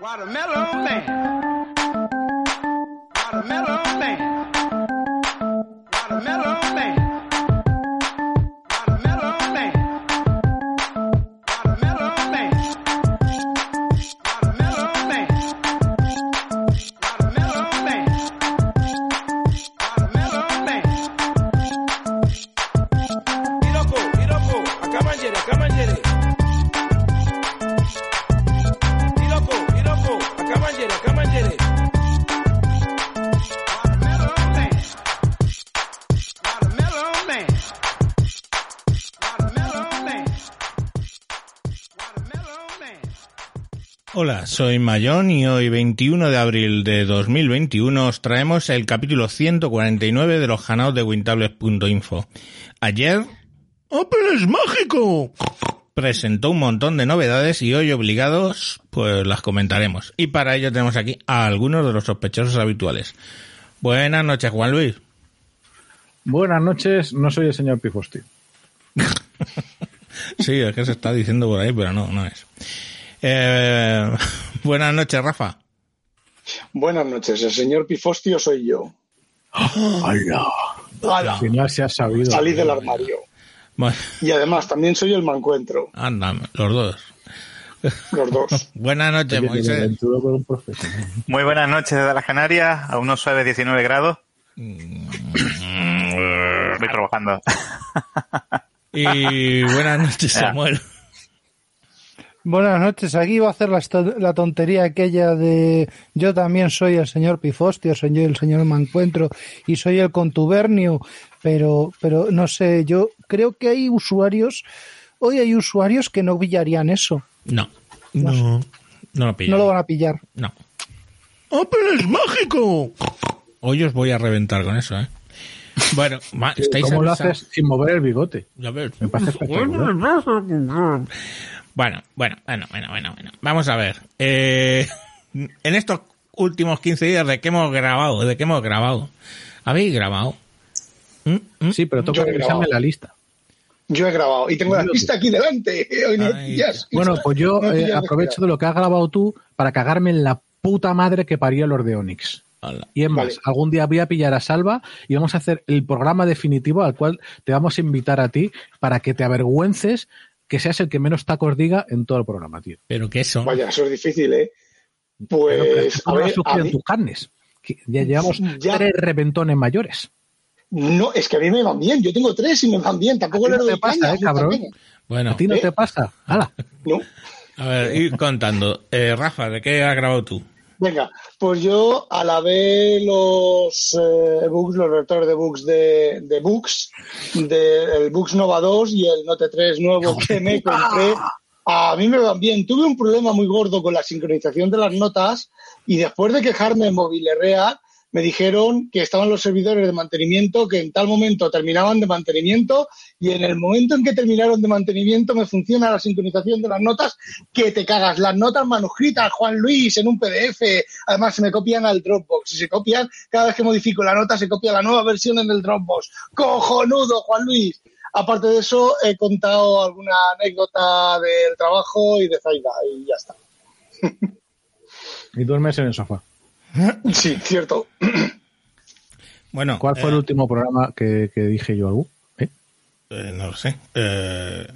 Watermelon Man. Watermelon Man. Soy Mayón y hoy 21 de abril de 2021 os traemos el capítulo 149 de los ganados de Wintables.info. Ayer... ¡Apple es mágico! Presentó un montón de novedades y hoy obligados pues las comentaremos. Y para ello tenemos aquí a algunos de los sospechosos habituales. Buenas noches, Juan Luis. Buenas noches, no soy el señor Pifosti. Sí, es que se está diciendo por ahí, pero no, no es. Eh, buenas noches, Rafa. Buenas noches, el señor Pifostio soy yo. ¡Hala! ¡Hala! Al final se ha sabido. Salí del armario. Bueno, Y además también soy el mancuentro, anda, los dos. los dos. Buenas noches, Oye, Moisés. Muy buenas noches desde las Canarias, a unos suaves 19 grados. Estoy trabajando. Y buenas noches, Samuel. Buenas noches, aquí iba a hacer la, tontería aquella de yo también soy el señor Pifostio, soy el señor Mancuentro y soy el contubernio, pero, pero no sé, yo creo que hay usuarios, hoy hay usuarios que no pillarían eso, No, no, no lo no lo van a pillar. No. ¡Apple es mágico! Hoy os voy a reventar con eso, ¿eh? Bueno, estáis ¿Cómo lo haces sin mover el bigote? Ya ves. Me parece. Bueno, bueno, bueno, bueno, bueno, bueno. Vamos a ver. Eh, en estos últimos 15 días, ¿de qué hemos grabado? ¿De qué hemos grabado? ¿Habéis grabado? ¿Mm? ¿Mm? Sí, pero toca revisarme la lista. Yo he grabado y tengo la lista aquí delante. Ay. Bueno, pues yo eh, aprovecho de lo que has grabado tú para cagarme en la puta madre que parió los de Onix. Y es más, Vale. algún día voy a pillar a Salva y vamos a hacer el programa definitivo al cual te vamos a invitar a ti para que te avergüences que seas el que menos tacos diga en todo el programa, tío. Pero que eso. Vaya, eso es difícil, ¿eh? Pero, pero Pues, tú a ver, a mí- tus carnes. que ya llevamos Ya. tres reventones mayores. no, es que a mí me van bien. Yo tengo tres y me van bien. Tampoco le no doy te pasa, caña, ¿eh, cabrón? Bueno, ¿A ti no ¿Eh? te pasa? ¡Hala! No. a ver, ir contando. Eh, Rafa, ¿de qué has grabado tú? Venga, pues yo alabé los eh, books, los lectores de books de, de books, del Books Nova 2 y el Note 3 nuevo que me compré. A mí me van bien. Tuve un problema muy gordo con la sincronización de las notas y después de quejarme en Mobilerrea, me dijeron que estaban los servidores de mantenimiento que en tal momento terminaban de mantenimiento y en el momento en que terminaron de mantenimiento me funciona la sincronización de las notas que te cagas. Las notas manuscritas, Juan Luis, en un PDF, además se me copian al Dropbox y se copian, cada vez que modifico la nota se copia la nueva versión en el Dropbox. ¡Cojonudo, Juan Luis! Aparte de eso, he contado alguna anécdota del trabajo y de Zaida y ya está. Y duermes en el sofá. Sí, cierto. Bueno, ¿Cuál fue eh, el último programa que, que dije yo algo? ¿Eh? eh, no lo sé. Eh,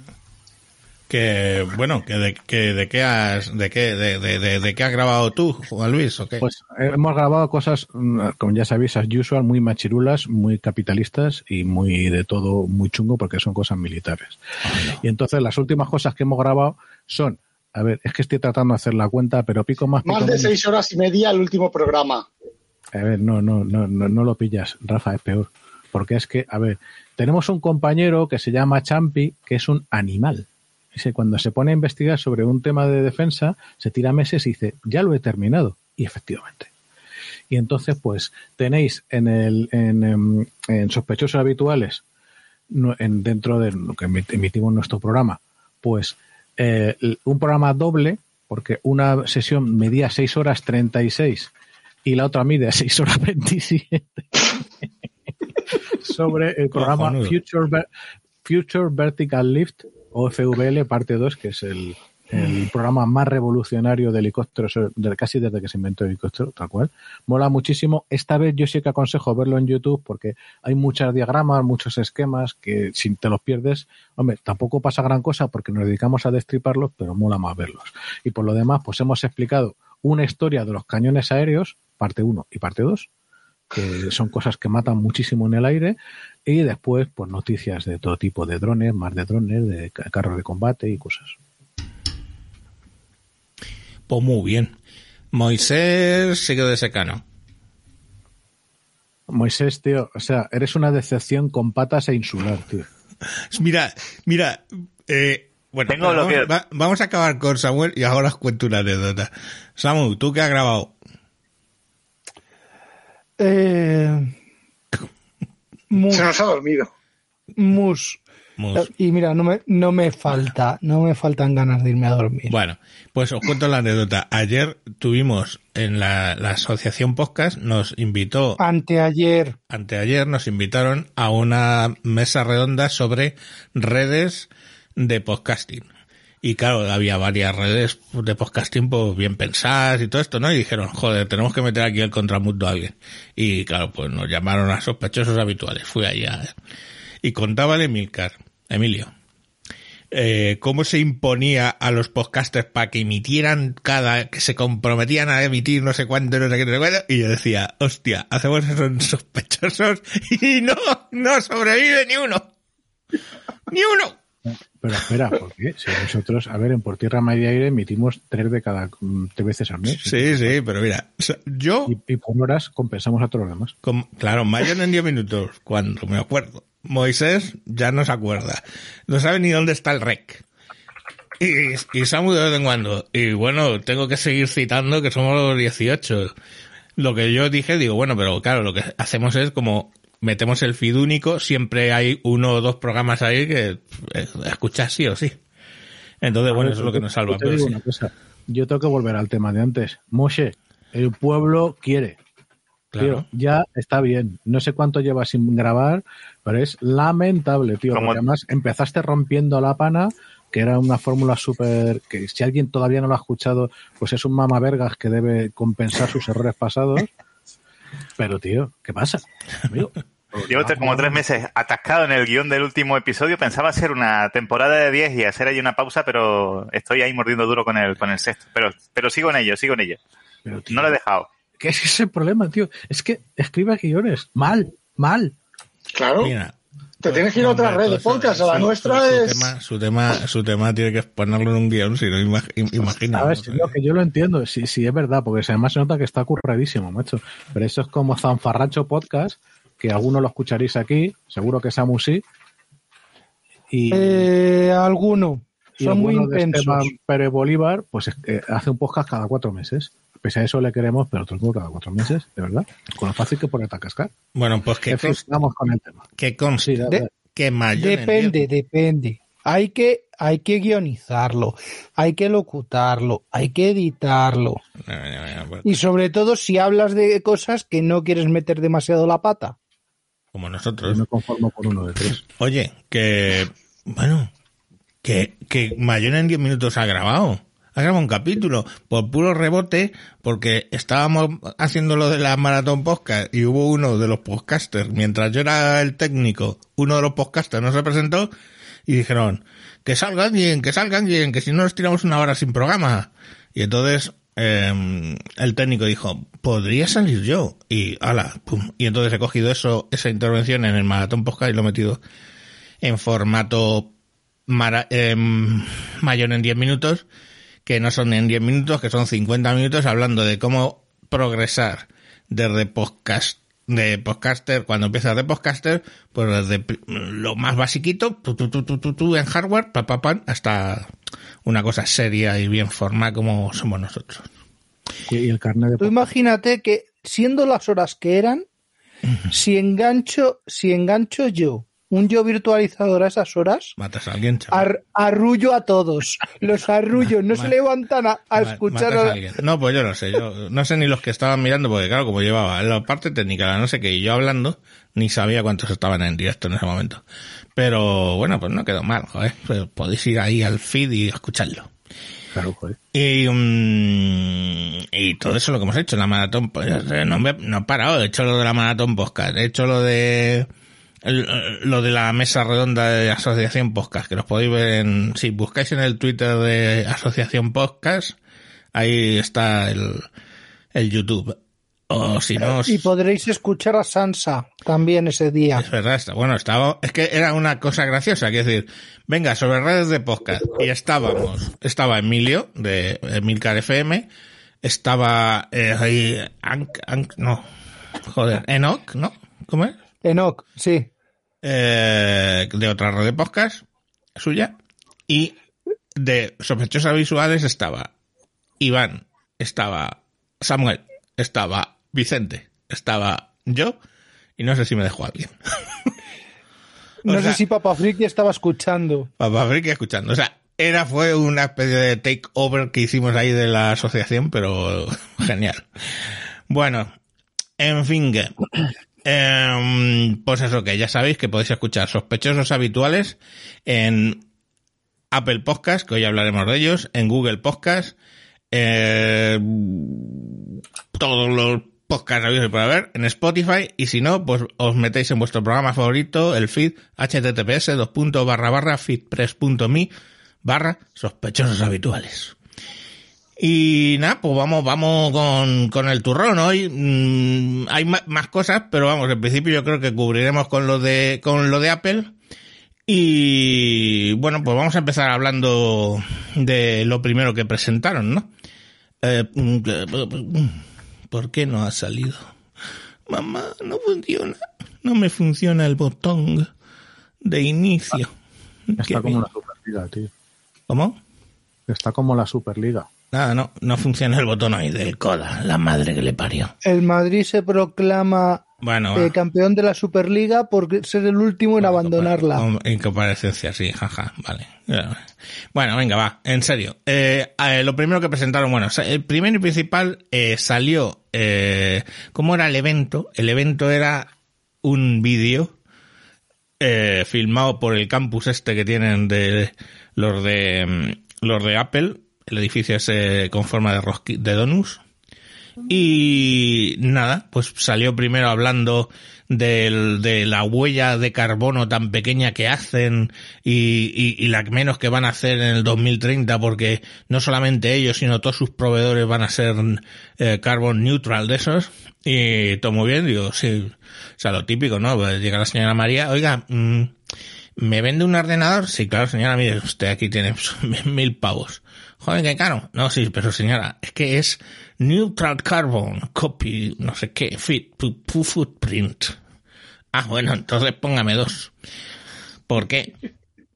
que bueno, que de, que de qué has de qué de, de, de, de qué has grabado tú, Juan Luis, o qué? Pues eh, hemos grabado cosas, mm, como ya sabéis, as usual, muy machirulas, muy capitalistas y muy de todo, muy chungo porque son cosas militares. Y entonces las últimas cosas que hemos grabado son, a ver, es que estoy tratando de hacer la cuenta, pero pico más, pico Más de menos. seis horas y media el último programa. A ver, no, no, no, no, no lo pillas, Rafa, es peor. Porque es que, a ver, tenemos un compañero que se llama Champi, que es un animal. Cuando se pone a investigar sobre un tema de defensa, se tira meses y dice, ya lo he terminado. Y efectivamente. Y entonces, pues, tenéis en el, en, em, en sospechosos habituales, en, dentro de lo que emit- emitimos en nuestro programa, pues, eh, un programa doble, porque una sesión medía 6 horas 36 y la otra mide 6 horas 27 sobre el programa. Future, Future Vertical Lift o FVL parte 2 que es el el programa más revolucionario de helicópteros, de, casi desde que se inventó el helicóptero, tal cual. Mola muchísimo. Esta vez yo sí que aconsejo verlo en YouTube porque hay muchos diagramas, muchos esquemas que si te los pierdes, hombre, tampoco pasa gran cosa porque nos dedicamos a destriparlos, pero mola más verlos. Y por lo demás, pues hemos explicado una historia de los cañones aéreos, parte 1 y parte 2, que son cosas que matan muchísimo en el aire, y después, pues noticias de todo tipo de drones, más de drones, de ca- carros de combate y cosas. Pues muy bien. Moisés sigue de secano. Moisés, tío, o sea, eres una decepción con patas e insular, tío. Mira, mira, eh, bueno, Tengo vamos, lo que- va- vamos a acabar con Samuel y ahora os cuento una anécdota. Samu, ¿tú qué has grabado? Eh, mus, Se nos ha dormido. mus. Mus. Y mira, no me, no me falta, no me faltan ganas de irme a dormir. Bueno, pues os cuento la anécdota. Ayer tuvimos en la, la asociación podcast, nos invitó, Anteayer, anteayer nos invitaron a una mesa redonda sobre redes de podcasting. Y claro, había varias redes de podcasting pues bien pensadas y todo esto, ¿no? Y dijeron, joder, tenemos que meter aquí el contramundo a alguien. Y claro, pues nos llamaron a sospechosos habituales. Fui allá. ¿eh? Y contaba Emilcar, Emilio, eh, cómo se imponía a los podcasters para que emitieran cada, que se comprometían a emitir no sé cuánto, no sé qué, no sé cuánto, y yo decía, hostia, hacemos eso en sospechosos y no, no sobrevive ni uno. Ni uno. Pero espera, ¿por qué? Si nosotros, a ver, en Por Tierra Media Aire emitimos tres de cada mm, tres veces al mes. Sí, sí, pero mira, o sea, yo, Y, y por horas compensamos a todos los demás. con- claro, Mayon en 10 minutos, cuando me acuerdo. Moisés ya no se acuerda. No sabe ni dónde está el rec. Y, y Samu de vez en cuando. Y bueno, tengo que seguir citando que somos los 18. Lo que yo dije, digo, bueno, pero claro, lo que hacemos es como metemos el feed único, siempre hay uno o dos programas ahí que eh, escuchas sí o sí. Entonces, bueno, ver, eso es lo que nos salva. yo te pero digo sí. una cosa. Yo tengo que volver al tema de antes. Moshe, el pueblo quiere. Claro. Tío, ya está bien. No sé cuánto llevas sin grabar, pero es lamentable, tío. Porque además empezaste rompiendo la pana, que era una fórmula súper. que si alguien todavía no lo ha escuchado, pues es un mamavergas que debe compensar sus errores pasados. Pero, tío, ¿qué pasa? Amigo, Llevo como tres meses atascado en el guion del último episodio. Pensaba hacer una temporada de 10 y hacer ahí una pausa, pero estoy ahí mordiendo duro con el, con el sexto. Pero, pero sigo en ello, sigo en ello. pero, tío, No lo he dejado. ¿Qué es ese problema, tío? Es que escribe guiones. Mal, mal. Claro. Mira, Te tienes que ir a otra red de pues, podcast. A la su- nuestra su, su es. Tema, su, tema, su tema tiene que ponerlo en un guion, si no, imag- im- imagina. A ver, ¿no? si lo que yo lo entiendo, sí, sí es verdad, porque además se nota que está curradísimo, macho. Pero eso es como Zanfarracho Podcast, que algunos lo escucharéis aquí, seguro que Samu sí. Y, eh, alguno. y Son muy intensos. Esteban Pérez Bolívar, pues es que hace un podcast cada cuatro meses. Pese a eso le queremos, pero otro cada cuatro meses, de verdad. Con lo fácil que ponerte a cascar. Bueno, pues que, fin, vamos con el tema. que Sí, De- que Mayon en Depende, depende. Hay que, hay que guionizarlo, hay que locutarlo, hay que editarlo. No, no, no, pues, Y sobre todo si hablas de cosas que no quieres meter demasiado la pata. Como yo nosotros. me conformo con uno de tres. Oye, que, bueno, que, que Mayon en 10 minutos ha grabado. Ha un capítulo por puro rebote porque estábamos haciendo lo de la maratón podcast y hubo uno de los podcasters, mientras yo era el técnico, uno de los podcasters no se presentó y dijeron que salga alguien, que salga alguien, que si no nos tiramos una hora sin programa. Y entonces eh, el técnico dijo, podría salir yo. Y ala, pum. Y entonces he cogido eso, esa intervención en el maratón podcast y lo he metido en formato mara, eh, mayor en 10 minutos, que no son en 10 minutos, que son 50 minutos hablando de cómo progresar desde podcast de podcaster, cuando empiezas de podcaster, pues desde lo más basiquito, tu, tu, tu, tu, tu, tu, en hardware, pa, pa, pan, hasta una cosa seria y bien formada como somos nosotros. Y, y el carnet de Tú imagínate que siendo las horas que eran, si engancho, si engancho yo un yo virtualizador a esas horas, Matas a alguien, chaval. ar- arrullo a todos. Los arrullo, no se levantan a, a escuchar. matas a a- alguien. No, pues yo no sé, yo no sé ni los que estaban mirando, porque claro, como llevaba la parte técnica, la no sé qué, y yo hablando, ni sabía cuántos estaban en directo en ese momento. Pero bueno, pues no quedó mal, joder, pues podéis ir ahí al feed y escucharlo. Claro, joder. Y, mm, y todo eso lo que hemos hecho, la maratón, pues, no, me- no he parado, he hecho lo de la maratón podcast, he hecho lo de el- lo de la mesa redonda de Asociación Podcast, que los podéis ver en, si buscáis en el Twitter de Asociación Podcast, ahí está el, el YouTube. O si no, os- Y podréis escuchar a Sansa también ese día. es verdad, está, bueno, estaba, es que era una cosa graciosa, quiero decir, venga, sobre redes de podcast, y estábamos, estaba Emilio, de Emilcar FM, estaba eh, ahí, Ank- Ank- no, joder, Enoch, ¿no? ¿Cómo es? Enoch, sí. Eh, de otra red de podcast, suya, y de sospechosas visuales estaba Iván, estaba Samuel, estaba Vicente, estaba yo, y no sé si me dejó alguien. No sé si Papa Friki estaba escuchando. Papá Friki escuchando. O sea, era, fue una especie de takeover que hicimos ahí de la asociación, pero genial. Bueno, en fin, em, pues eso que ya sabéis que podéis escuchar sospechosos habituales en Apple Podcast, que hoy hablaremos de ellos, en Google Podcast, eh, todos los podcasts habidos y por haber, en Spotify, y si no, pues os metéis en vuestro programa favorito, el feed, https, feedpress.me, barra, sospechosos habituales. Y nada, pues vamos, vamos con, con el turrón. Hoy mm, hay más cosas, pero vamos, en principio yo creo que cubriremos con lo de, con lo de Apple. Y bueno, pues vamos a empezar hablando de lo primero que presentaron, ¿no? Eh, mm, ¿Por qué no ha salido? Mamá, no funciona. No me funciona el botón de inicio. Está como bien. la Superliga, tío. ¿Cómo? Está como la Superliga. Nada, no, no funciona el botón ahí del coda. La madre que le parió. El Madrid se proclama Bueno, eh, campeón de la Superliga por ser el último en abandonarla. En comparecencia, sí, jaja, vale. Bueno, venga, va, en serio. Eh, eh, lo primero que presentaron, bueno, el primero y principal eh, salió, ¿cómo era el evento? El evento era un vídeo filmado por el campus este que tienen de los de mm, los de Apple, el edificio ese con forma de rosqui, de donuts. Y nada, pues salió primero hablando del- de la huella de carbono tan pequeña que hacen y la menos que van a hacer en el 2030 porque no solamente ellos sino todos sus proveedores van a ser eh, carbon neutral de esos y todo muy bien, digo, sí, o sea, lo típico, ¿no? Pues llega la señora María, oiga, mm, ¿me vende un ordenador? Sí, claro, señora, mire, usted aquí tiene mil pavos. Joder, qué caro. No, sí, pero señora, es que es Neutral Carbon, Copy, no sé qué, Fit, Footprint. Ah, bueno, entonces póngame dos. ¿Por qué?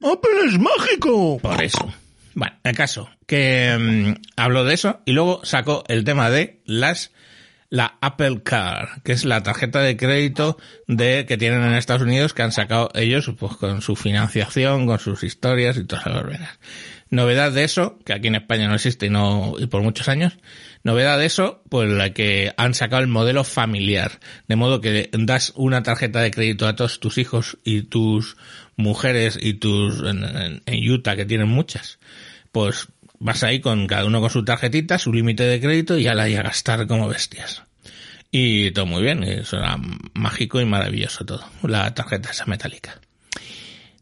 ¡Apple es mágico! Por eso. Bueno, el caso, que mm, habló de eso y luego sacó el tema de las la Apple Car, que es la tarjeta de crédito de que tienen en Estados Unidos que han sacado ellos pues con su financiación, con sus historias y todas las verbenas. Novedad de eso, que aquí en España no existe y no y por muchos años, novedad de eso, pues la que han sacado el modelo familiar, de modo que das una tarjeta de crédito a todos tus hijos y tus mujeres y tus en, en- en Utah que tienen muchas, pues vas ahí con cada uno con su tarjetita, su límite de crédito y a la y a gastar como bestias. Y todo muy bien, eso era mágico y maravilloso todo, la tarjeta esa metálica.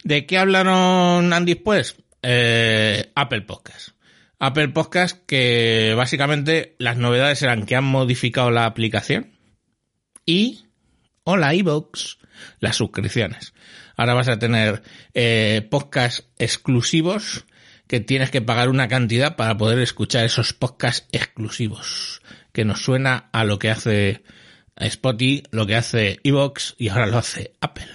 ¿De qué hablaron Andy después? Eh, Apple Podcast. Apple Podcast que básicamente las novedades eran que han modificado la aplicación y hola iVoox, las suscripciones. Ahora vas a tener eh, podcasts exclusivos que tienes que pagar una cantidad para poder escuchar esos podcasts exclusivos. Que nos suena a lo que hace Spotify, lo que hace Evox y ahora lo hace Apple.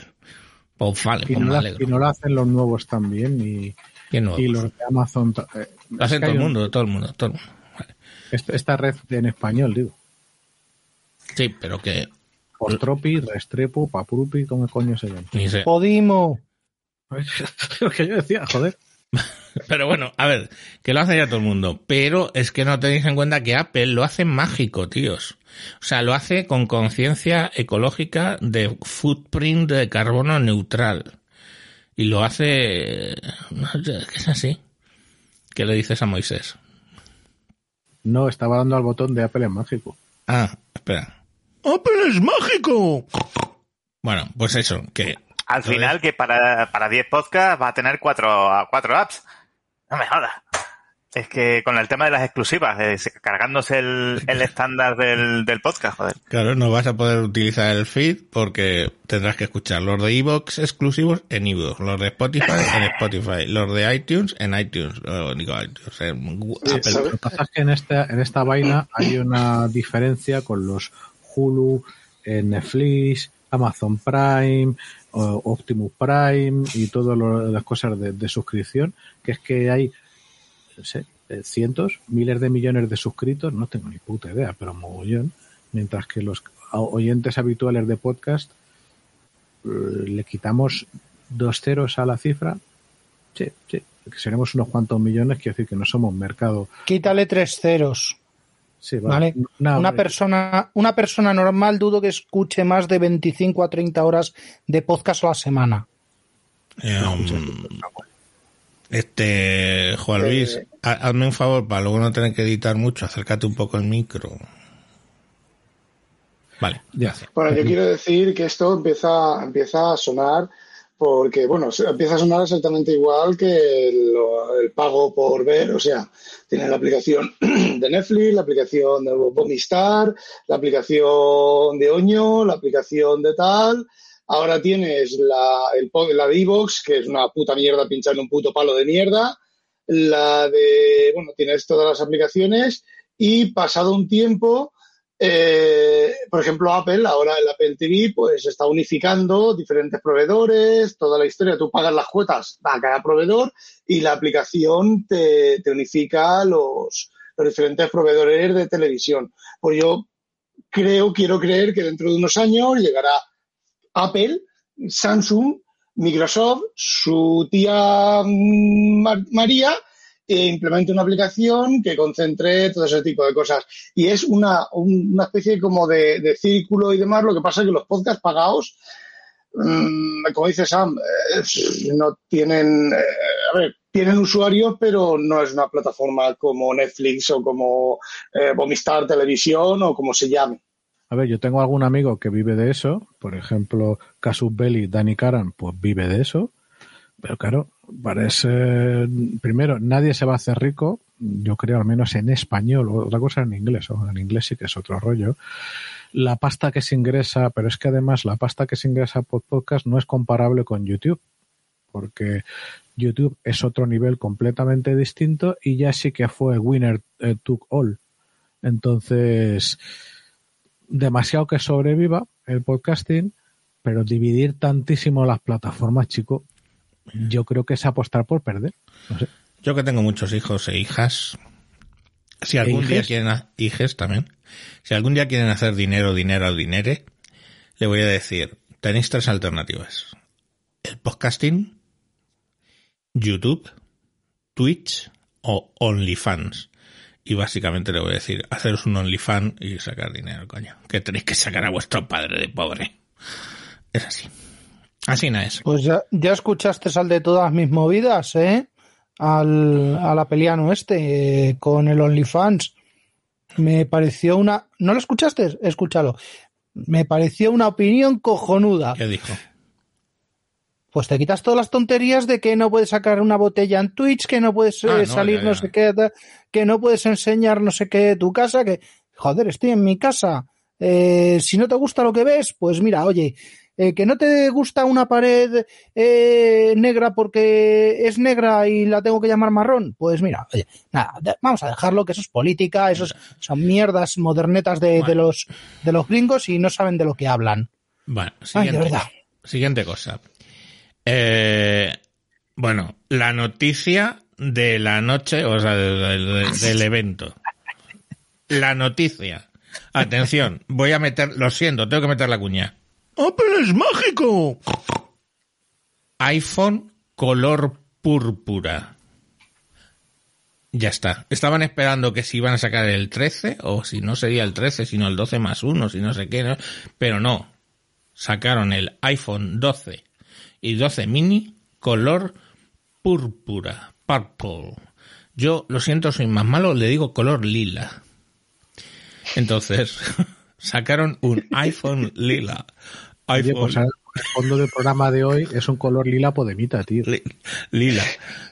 Pues vale, Y pues no, me la- alegro. y no lo hacen los nuevos también. Y. y los de Amazon. eh, Lo hace es que todo el un- mundo, todo el mundo, todo el mundo. Vale. Esta, esta red en español, digo. Sí, pero que Postropi, Restrepo, Paprupi, ¿cómo coño se llama? ni sé. Podimo. Lo que yo decía, joder. Pero bueno, a ver, que lo hace ya todo el mundo. Pero es que no tenéis en cuenta que Apple lo hace mágico, tíos. O sea, lo hace con conciencia ecológica de footprint de carbono neutral. Y lo hace... Es que es así. ¿Qué le dices a Moisés? No, estaba dando al botón de Apple en mágico. Ah, espera. ¡Apple es mágico! Bueno, pues eso, que Al final, que para, para 10 podcasts va a tener cuatro, cuatro apps. No me jodas. Es que con el tema de las exclusivas, cargándose el, el estándar del, del podcast, joder. Claro, no vas a poder utilizar el feed porque tendrás que escuchar los de iVoox exclusivos en iVoox, los de Spotify en Spotify, los de iTunes en iTunes, o digo iTunes, en Sí, Apple. que pasa es que en esta, en esta vaina hay una diferencia con los Hulu, eh, Netflix, Amazon Prime, o Optimus Prime y todas lo- las cosas de, de suscripción, que es que hay sé, cientos, miles de millones de suscritos, no tengo ni puta idea, pero mogollón, mientras que los oyentes habituales de podcast eh, le quitamos dos ceros a la cifra, sí, sí, que seremos unos cuantos millones, quiere decir que no somos mercado Quítale tres ceros. Sí, ¿Vale? No, una persona, una persona normal dudo que escuche más de 25 a 30 horas de podcast a la semana. Eh, um, este, Juan Luis, Eh, ha- hazme un favor para luego no tener que editar mucho, acércate un poco el micro. Vale, Ya. Bueno, yo quiero decir que esto empieza, empieza a sonar porque, bueno, empieza a sonar exactamente igual que el, el pago por ver, o sea, tienes la aplicación de Netflix, la aplicación de Bomistar, la aplicación de Oño, la aplicación de tal, ahora tienes la, el, la de Evox, que es una puta mierda pinchar un puto palo de mierda, la de, bueno, tienes todas las aplicaciones y pasado un tiempo eh, por ejemplo, Apple, ahora el Apple TV, pues está unificando diferentes proveedores, toda la historia. Tú pagas las cuotas a cada proveedor y la aplicación te, te unifica los, los diferentes proveedores de televisión. Pues yo creo, quiero creer que dentro de unos años llegará Apple, Samsung, Microsoft, su tía mm, Mar- María, e implemente una aplicación que concentre todo ese tipo de cosas. Y es una, un- una especie como de, de círculo y demás. Lo que pasa es que los podcasts pagados, mm, como dice Sam, eh, no tienen, eh, a ver, tienen usuarios, pero no es una plataforma como Netflix o como eh, Movistar Televisión o como se llame. A ver, yo tengo algún amigo que vive de eso, por ejemplo, Casus Belli, Danny Karan, pues vive de eso, pero claro, parece, primero, nadie se va a hacer rico, yo creo al menos en español, otra cosa en inglés, o en inglés sí que es otro rollo. La pasta que se ingresa, pero es que además la pasta que se ingresa por podcast no es comparable con YouTube, porque YouTube es otro nivel completamente distinto y ya sí que fue winner eh, took all. Entonces, demasiado que sobreviva el podcasting, pero dividir tantísimo las plataformas, chico, yo creo que es apostar por perder. No sé. Yo que tengo muchos hijos e hijas, si algún día quieren, hijes también, si algún día quieren hacer dinero, dinero, dinero, le voy a decir, tenéis tres alternativas. El podcasting, YouTube, Twitch o OnlyFans. Y básicamente le voy a decir, haceros un OnlyFans y sacar dinero, coño. Que tenéis que sacar a vuestro padre de pobre. Es así. Así no es. Pues ya, ya escuchaste al de todas mis movidas, ¿eh? Al, al apeliano este, eh, con el OnlyFans. Me pareció una... ¿No lo escuchaste? Escúchalo. Me pareció una opinión cojonuda. ¿Qué dijo? Pues te quitas todas las tonterías de que no puedes sacar una botella en Twitch, que no puedes eh, Ah, no, salir ya, no sé qué, que no puedes enseñar no sé qué de tu casa, que, joder, estoy en mi casa. Eh, si no te gusta lo que ves, pues mira, oye, eh, que no te gusta una pared eh, negra porque es negra y la tengo que llamar marrón, pues mira, oye, nada, vamos a dejarlo, que eso es política, esos son mierdas modernetas de, los de los gringos y no saben de lo que hablan. Bueno, Ay, de verdad. siguiente cosa. Eh, bueno, la noticia de la noche, o sea, de- de- de- del evento. La noticia. Atención, voy a meter, lo siento, tengo que meter la cuña. ¡Apple es mágico! iPhone color púrpura. Ya está. Estaban esperando que si iban a sacar el 13, o si no sería el 13, sino el 12 más 1, si no sé qué, ¿no? pero no. Sacaron el iPhone 12 y 12 mini color púrpura, purple. Yo, lo siento, soy más malo, le digo color lila. Entonces, sacaron un iPhone lila. Oye, iPhone pues ahora, el fondo del programa de hoy es un color lila podemita, tío. li- lila.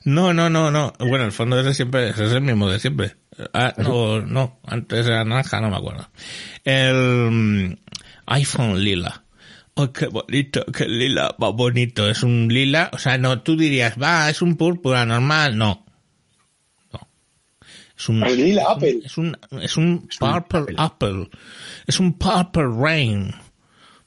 No, no, no, no. Bueno, el fondo ese siempre es el mismo de siempre. Ah, no, no, antes era naranja, no me acuerdo. El mm, iPhone lila. Oh, qué bonito, qué lila, va bonito. Es un lila, o sea, no, tú dirías, va, es un púrpura normal, no. No. Es un, El lila es un- Apple. Es un, es un un purple Apple. apple. Es un purple rain.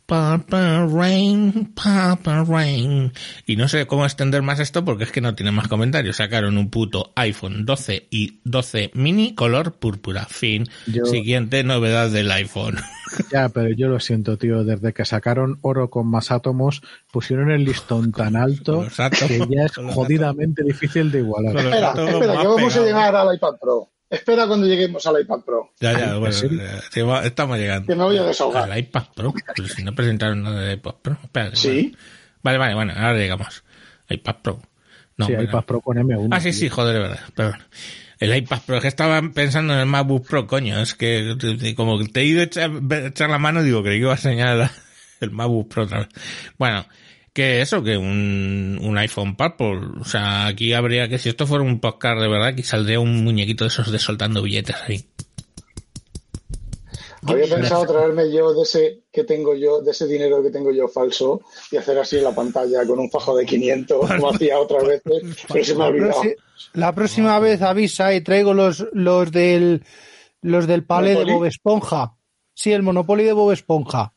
Purple rain, purple rain. Y no sé cómo extender más esto porque es que no tiene más comentarios. Sacaron un puto iPhone 12 y 12 mini color púrpura. Fin. Yo- Siguiente novedad del iPhone. Ya, pero yo lo siento, tío. Desde que sacaron oro con más átomos, pusieron el listón tan alto átomos, que ya es jodidamente difícil de igualar. Espera, espera, que vamos a llegar al iPad Pro. Espera cuando lleguemos al iPad Pro. Ya, ya, ¿en bueno, eh, sí, va- estamos llegando. Que me voy a desahogar. Al iPad Pro. Pero si no presentaron nada de iPad Pro. Espérate, Sí. Vale, vale, bueno, ahora llegamos. iPad Pro. No, sí, bueno. iPad Pro con M1. Ah, sí, sí, joder, es verdad. Perdón. El iPad Pro, es que estaba pensando en el MacBook Pro, coño. Es que como te he ido a echar, a echar la mano, digo, creí que iba a señalar el MacBook Pro otra vez. Bueno, que eso, que un, un iPhone Purple. O sea, aquí habría que, si esto fuera un podcast de verdad, aquí saldría un muñequito de esos de soltando billetes ahí. Había pensado traerme yo de ese que tengo yo, de ese dinero que tengo yo falso y hacer así en la pantalla con un fajo de 500, como hacía otras veces, pero se me ha La, olvidado. la próxima vez avisa y traigo los, los del los del palé de. Bob Esponja. Sí, el Monopoly de Bob Esponja.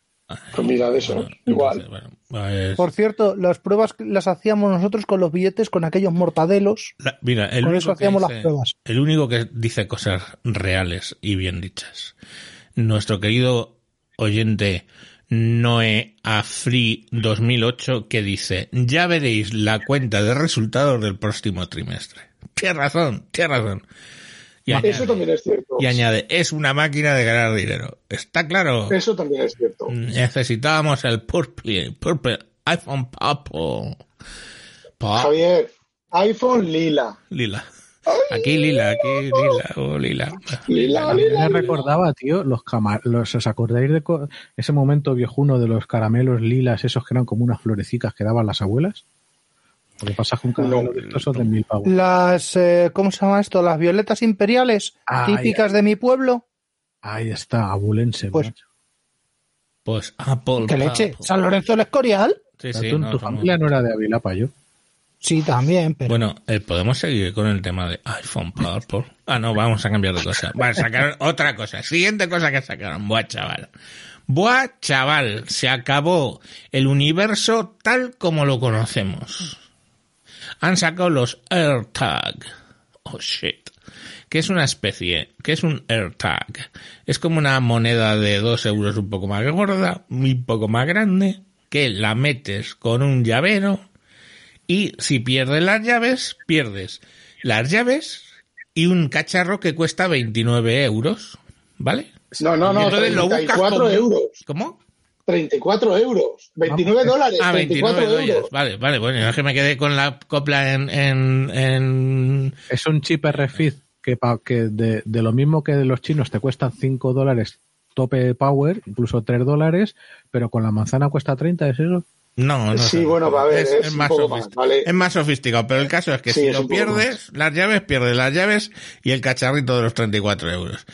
Pues mira, de eso, igual. Bueno, pues, Por cierto, las pruebas las hacíamos nosotros con los billetes, con aquellos mortadelos. la- mira, el Con único, eso que hacíamos las dice- pruebas. el único que dice cosas reales y bien dichas. Nuestro querido oyente Noé Afri 2008 que dice, ya veréis la cuenta de resultados del próximo trimestre. Tienes razón, tienes razón. Y Eso añade, también es cierto. y añade, es una máquina de ganar dinero. Está claro. Eso también es cierto. Necesitábamos el purple, purple iPhone Purple. Pa- Javier, iPhone lila. Lila. Aquí lila, aquí lila, oh lila. Lila, lila. me recordaba, tío, los cama- los, ¿os acordáis de ese momento viejuno de los caramelos lilas, esos que eran como unas florecicas que daban las abuelas? Lo que pasa con caramelo No. de estos son de mil pavos. Las, eh, ¿cómo se llama esto? Las violetas imperiales, Ay, típicas de mi pueblo. Ahí está, abulense. Pues- macho. Pues Apple. ¿Qué leche? ¿San Lorenzo del Escorial? Sí, sí, tú- no, tu familia no era de Avilapa, yo. Sí, también, pero Bueno, eh, podemos seguir con el tema de iPhone Purple. Ah, no, vamos a cambiar de cosa. Vale, sacaron otra cosa. Siguiente cosa que sacaron. Buah, chaval. Buah, chaval. Se acabó el universo tal como lo conocemos. Han sacado los AirTag. Oh, shit. Que es una especie, que es un AirTag. Es como una moneda de dos euros un poco más gorda, un poco más grande, que la metes con un llavero y si pierdes las llaves, pierdes las llaves y un cacharro que cuesta 29 euros. ¿Vale? No, no, no, entonces lo buscas 34 como- euros. ¿Cómo? 34 euros. 29 dólares, Ah, 29 34 dólares. euros. Vale, vale, bueno, es que me quedé con la copla en... en, en... Es un chip RFID que, pa- que de, de lo mismo que de los chinos te cuestan 5 dólares tope power, incluso 3 dólares, pero con la manzana cuesta 30, ¿es eso? No, no. Sí, sé. bueno, a ver, es poco más, sofisticado. ¿vale? Es más sofisticado, pero el caso es que Sí, si es lo pierdes, las llaves, pierdes las llaves y el cacharrito de los 34 euros.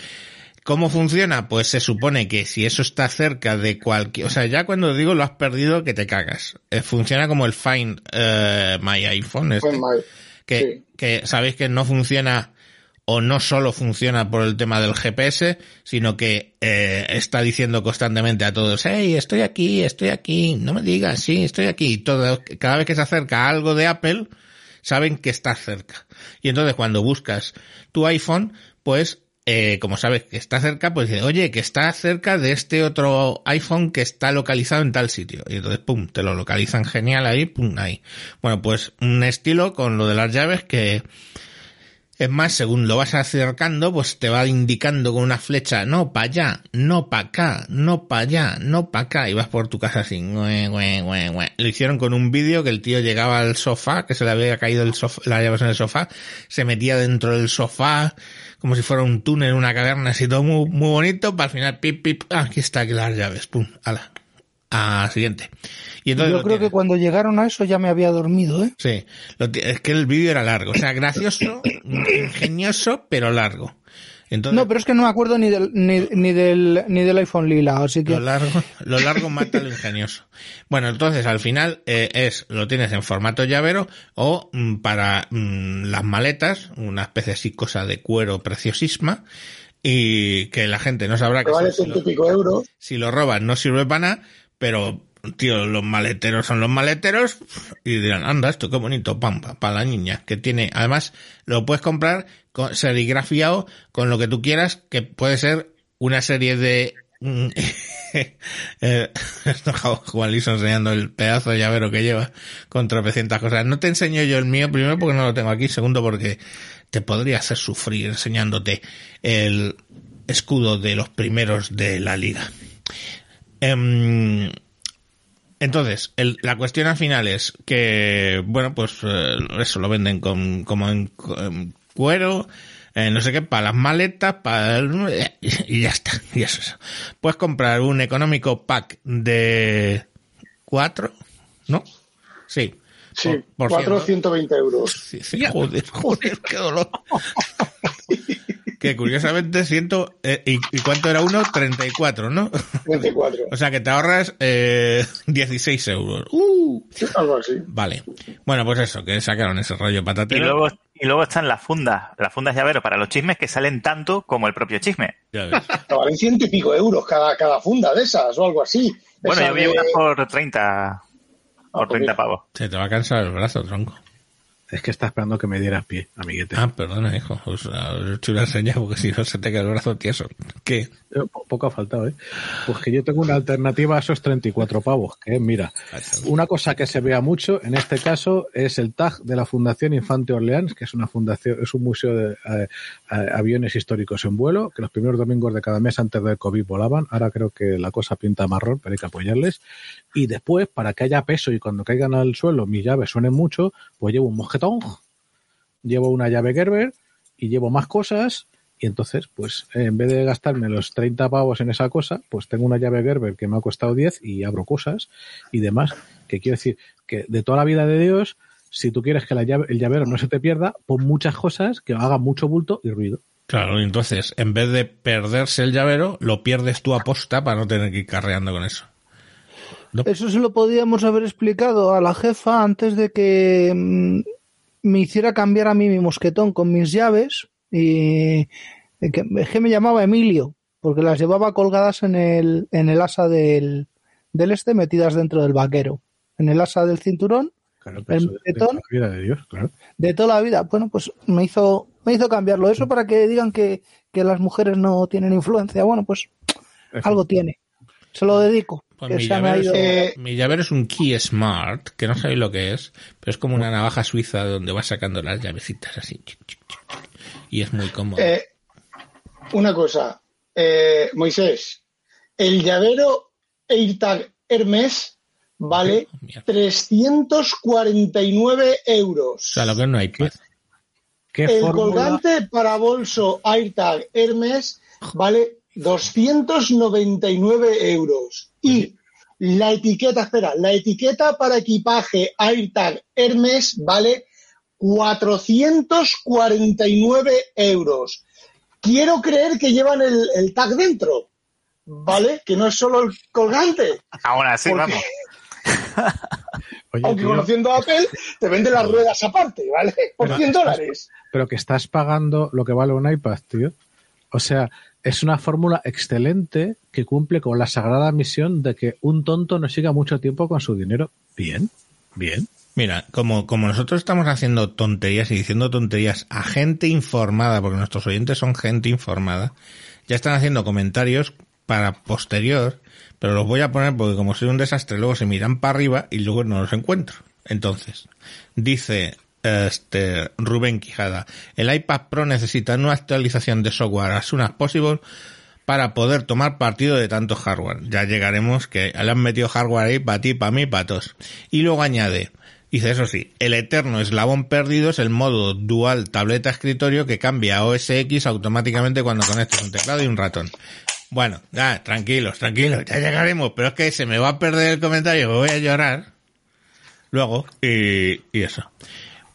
¿Cómo funciona? Pues se supone que si eso está cerca de cualquier, o sea, ya cuando digo lo has perdido, que te cagas. Eh, funciona como el Find eh, My iPhone, este, Pues mal. que, sí. que sabéis que no funciona o no solo funciona por el tema del GPS, sino que eh, está diciendo constantemente a todos, hey, estoy aquí, estoy aquí, no me digas, sí, estoy aquí. Y todo, cada vez que se acerca algo de Apple, saben que está cerca. Y entonces cuando buscas tu iPhone, pues eh, como sabes que está cerca, pues dice, oye, que está cerca de este otro iPhone que está localizado en tal sitio. Y entonces, pum, te lo localizan genial ahí, pum, ahí. Bueno, pues un estilo con lo de las llaves que Es más, según lo vas acercando, pues te va indicando con una flecha, no para allá, no para acá, no para allá, no para acá, y vas por tu casa así. Lo hicieron con un vídeo que el tío llegaba al sofá, que se le había caído el sofá, las llaves en el sofá, se metía dentro del sofá, como si fuera un túnel, una caverna, así todo muy, muy bonito, para al final, pip, pip, ah, aquí está aquí las llaves, pum, ala. Ah, siguiente. Y entonces Yo creo que cuando llegaron a eso ya me había dormido, ¿eh? Sí, es que el vídeo era largo, o sea, gracioso, ingenioso, pero largo. Entonces, No, pero es que no me acuerdo ni del, ni, ni del, ni del iPhone lila, así que... lo largo, lo largo mata lo ingenioso. Bueno, entonces al final eh, es, lo tienes en formato llavero o mm, para mm, las maletas, una especie así cosa de cuero preciosísima y que la gente no sabrá Que vale si, lo, euros. si lo roban no sirve para nada, pero tío, los maleteros son los maleteros y dirán, anda, esto qué bonito, pampa, para la niña, que tiene, además lo puedes comprar con, serigrafiado con lo que tú quieras, que puede ser una serie de... mm, eh, Juan Liso enseñando el pedazo de llavero que lleva con tropecientas cosas. No te enseño yo el mío, primero porque no lo tengo aquí, segundo porque te podría hacer sufrir enseñándote el escudo de los primeros de la liga. Em, entonces, el- la cuestión al final es que, bueno, pues eh, eso lo venden con, como en, en cuero, eh, no sé qué, para las maletas, para el- y ya está, y eso es. Puedes comprar un económico pack de cuatro, ¿no? Sí. Sí, Por- por 420 euros. Sí, sí, joder, joder, qué dolor. que curiosamente siento, eh, ¿y, y cuánto era uno? 34, ¿no? 24. O sea que te ahorras eh, 16 euros. Uh, Algo así. vale. Bueno, pues eso, que sacaron ese rollo Y patatero. luego, y luego están las fundas, las fundas llavero para los chismes que salen tanto como el propio chisme. Ya ves. Valen ciento y pico euros cada, cada funda de esas o algo así. Bueno, Esa yo vi de- unas por 30, por pues 30 mira. pavos. Se te va a cansar el brazo, tronco. Es que está esperando que me dieras pie, amiguete. Ah, perdona, hijo. Os, he hecho una señal porque si no se te queda el brazo tieso. ¿Qué? Eh, po- Poco ha faltado, ¿eh? Pues que yo tengo una alternativa a esos 34 pavos, que mira, una cosa que se vea mucho, en este caso, es el tag de la Fundación Infante Orleans, que es una fundación, es un museo de eh, aviones históricos en vuelo, que los primeros domingos de cada mes antes del COVID volaban, ahora creo que la cosa pinta marrón, pero hay que apoyarles. Y después, para que haya peso y cuando caigan al suelo mis llaves suenen mucho, pues llevo un mosquetón, llevo una llave Gerber y llevo más cosas y entonces, pues, en vez de gastarme los 30 pavos en esa cosa, pues tengo una llave Gerber que me ha costado 10 y abro cosas y demás. Que quiero decir que de toda la vida de Dios, si tú quieres que la llave, el llavero no se te pierda, pon muchas cosas que hagan mucho bulto y ruido. Claro, y entonces, en vez de perderse el llavero, lo pierdes tú a posta para no tener que ir carreando con eso. Eso se lo podíamos haber explicado a la jefa antes de que mm, me hiciera cambiar a mí mi mosquetón con mis llaves y eh, que, me llamaba Emilio porque las llevaba colgadas en el, en el asa del, del este metidas dentro del vaquero, en el asa del cinturón Claro, El de- de mosquetón. la vida de Dios, claro. de toda la vida. Bueno, pues me hizo, me hizo cambiarlo. Eso para que digan que, que las mujeres no tienen influencia. Bueno, pues algo tiene. Se lo dedico. Pues mi, llavero ido- es, Eh, mi llavero es un Key Smart, que no sabéis lo que es, pero es como una navaja suiza donde vas sacando las llavecitas así. Y es muy cómodo. Eh, una cosa, eh, Moisés, el llavero AirTag Hermes vale Mierda. 349 euros. O sea, lo que es no hay paz. ¿Qué El fórmula? colgante para bolso AirTag Hermes vale 299 euros. Y la etiqueta, espera, la etiqueta para equipaje AirTag Hermes vale 449 euros. Quiero creer que llevan el, el tag dentro, ¿vale? Que no es solo el colgante. Aún así, Porque- vamos. Oye, Aunque tío, conociendo a Apple, te vende las ruedas aparte, ¿vale? Por 100 dólares. pero que estás pagando lo que vale un iPad, tío. O sea, es una fórmula excelente que cumple con la sagrada misión de que un tonto no siga mucho tiempo con su dinero. Bien, bien. Mira, como, como nosotros estamos haciendo tonterías y diciendo tonterías a gente informada, porque nuestros oyentes son gente informada, ya están haciendo comentarios para posterior, pero los voy a poner porque como soy un desastre, luego se miran para arriba y luego no los encuentro. Entonces, dice este, Rubén Quijada. El iPad Pro necesita una actualización de software as soon as possible para poder tomar partido de tanto hardware. Ya llegaremos que le han metido hardware ahí para ti, para mí, para todos. Y luego añade, dice eso sí, el eterno eslabón perdido es el modo dual tableta escritorio que cambia a OS X automáticamente cuando conectes un teclado y un ratón. Bueno, ya, tranquilos, tranquilos, ya llegaremos, pero es que se me va a perder el comentario, voy a llorar luego y, y eso.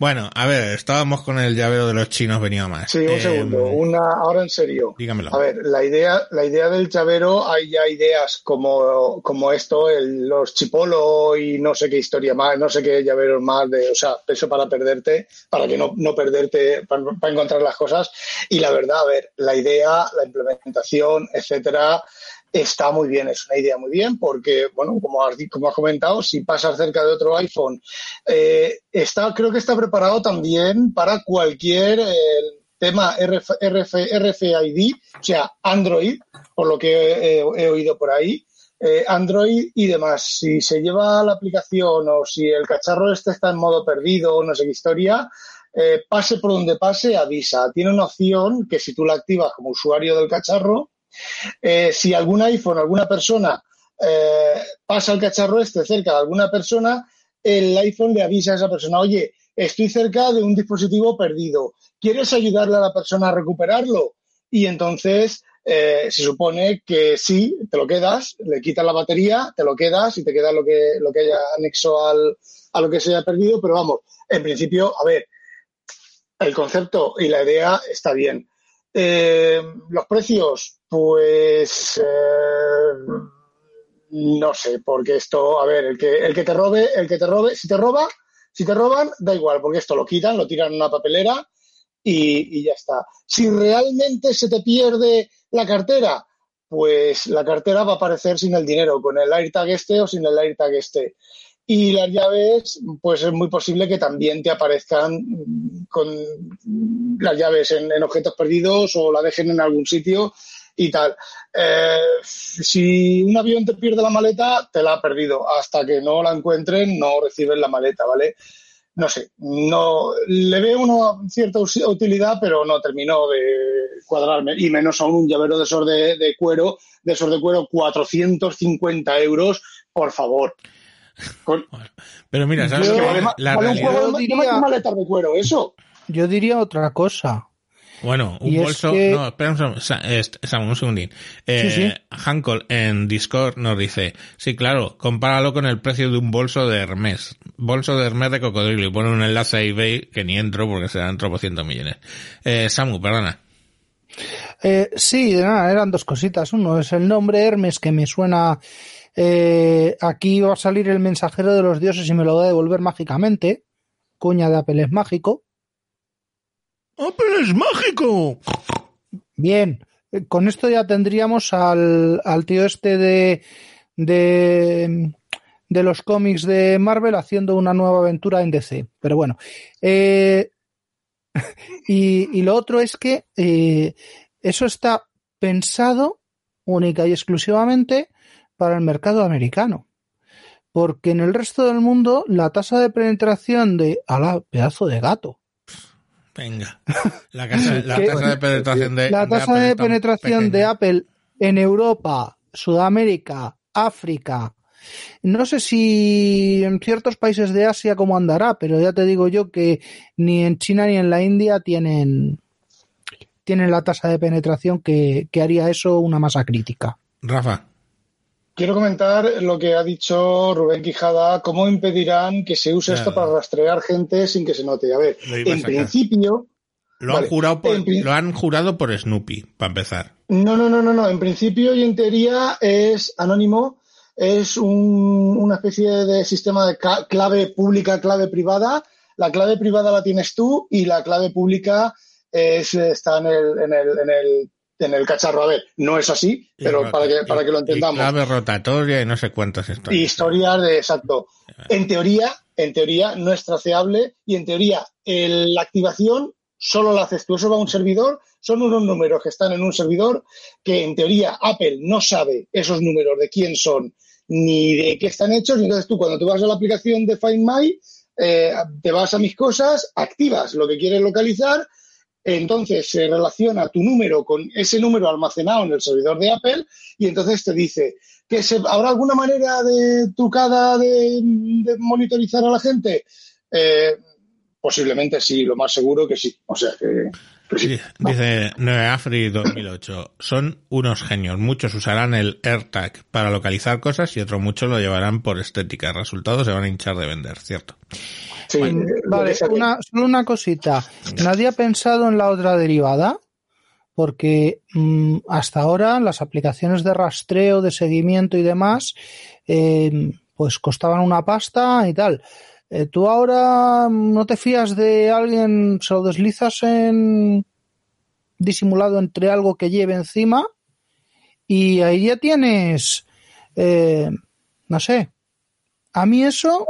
Bueno, a ver, estábamos con el llavero de los chinos, venía más. Sí, un Eh, segundo. Una, ahora en serio. Dígamelo. A ver, la idea, la idea del llavero, hay ya ideas como, como esto, el- los chipolo y no sé qué historia más, no sé qué llaveros más, de, o sea, eso para perderte, para que no, no perderte, para, para encontrar las cosas. Y la verdad, a ver, la idea, la implementación, etcétera, está muy bien, es una idea muy bien, porque, bueno, como has, como has comentado, si pasas cerca de otro iPhone, eh, está, creo que está preparado también para cualquier eh, tema RF, RF, RFID, o sea, Android, por lo que he, he oído por ahí, eh, Android y demás. Si se lleva la aplicación o si el cacharro este está en modo perdido o no sé qué historia, eh, pase por donde pase, avisa. Tiene una opción que si tú la activas como usuario del cacharro, eh, si algún iPhone, alguna persona eh, pasa el cacharro este cerca de alguna persona, el iPhone le avisa a esa persona, oye, estoy cerca de un dispositivo perdido, ¿quieres ayudarle a la persona a recuperarlo? Y entonces eh, se supone que sí, te lo quedas, le quitas la batería, te lo quedas y te queda lo que, lo que haya anexo al, a lo que se haya perdido, pero vamos, en principio, a ver, el concepto y la idea está bien. Los precios, pues eh, no sé, porque esto, a ver, el que, el que te robe, el que te robe, si te roba, si te roban, da igual, porque esto lo quitan, lo tiran en una papelera y, y ya está. Si realmente se te pierde la cartera, pues la cartera va a aparecer sin el dinero, con el AirTag este o sin el AirTag este. Y las llaves, pues es muy posible que también te aparezcan con las llaves en, en objetos perdidos o la dejen en algún sitio y tal. Eh, si un avión te pierde la maleta, te la ha perdido. Hasta que no la encuentren, no reciben la maleta, ¿vale? No sé, no le veo una cierta utilidad, pero no terminó de cuadrarme. Y menos aún un llavero de esos de, de cuero, de esos de cuero, 450 euros, por favor. Con- Pero mira, ¿sabes Yo- vale ma- La vale un juego Yo de- diría- de cuero, eso. Yo diría otra cosa. Bueno, un Y es bolso. que- No, espera un, segundo, Sam, un segundín. Eh, Sí, en Discord nos dice: Sí, claro, compáralo con el precio de un bolso de Hermes. Bolso de Hermes de cocodrilo. Y pone un enlace a eBay que ni entro porque se dan tropocientos millones. Eh, Samu, perdona. Eh, sí, de nada, eran dos cositas. Uno es el nombre Hermes que me suena. eh, aquí va a salir el mensajero de los dioses y me lo va a devolver mágicamente. Cuña de Apple es mágico. ¡Apple es mágico! Bien, eh, con esto ya tendríamos al, al tío este de, de, de los cómics de Marvel haciendo una nueva aventura en DC. Pero bueno, eh, y, y lo otro es que eh, eso está pensado única y exclusivamente para el mercado americano. Porque en el resto del mundo la tasa de penetración de... ¡Ala, pedazo de gato! Venga. La, casa- la ¿Qué? tasa de penetración de. la tasa Apple de penetración de. Apple en Europa, Sudamérica, África. No sé si en ciertos países de Asia cómo andará, pero ya te digo yo que ni en China ni en la India tienen, tienen la tasa de penetración que, que haría eso una masa crítica. Rafa. Quiero comentar lo que ha dicho Rubén Quijada, cómo impedirán que se use esto para rastrear gente sin que se note. A ver, a en principio, Lo han, jurado por, En lo han jurado por Snoopy, para empezar. no, no, no, no, no, en principio y en teoría es anónimo, es un- una especie de sistema de clave pública, clave privada. La clave privada la tienes tú y la clave pública es, está en el, en el, en el, en el cacharro. A ver, no es así, Y pero para que, para y- que lo y entendamos. clave rotatoria y no sé cuántas Y historias. historias de exacto. En teoría, en teoría no es traceable y en teoría el- la activación solo la haces tú. Eso va a un servidor, son unos números que están en un servidor que en teoría Apple no sabe esos números de quién son ni de qué están hechos. Y entonces tú cuando tú vas a la aplicación de Find My, eh, te vas a mis cosas, activas lo que quieres localizar, entonces se relaciona tu número con ese número almacenado en el servidor de Apple y entonces te dice que se, habrá alguna manera de trucada de, monitorizar a la gente. Eh, posiblemente sí, lo más seguro que sí. O sea que. Sí. Dice 9 Afri 2008. Son unos genios. Muchos usarán el AirTag para localizar cosas y otros muchos lo llevarán por estética. El resultado se van a hinchar de vender, ¿cierto? Sí, eh, Vale, que- una, solo una cosita. ¿Nadie ha pensado en la otra derivada? Porque mm, hasta ahora las aplicaciones de rastreo, de seguimiento y demás, eh, pues costaban una pasta y tal. Eh, Tú ahora mm, no te fías de alguien, se lo deslizas en disimulado entre algo que lleve encima y ahí ya tienes, eh, no sé. A mí eso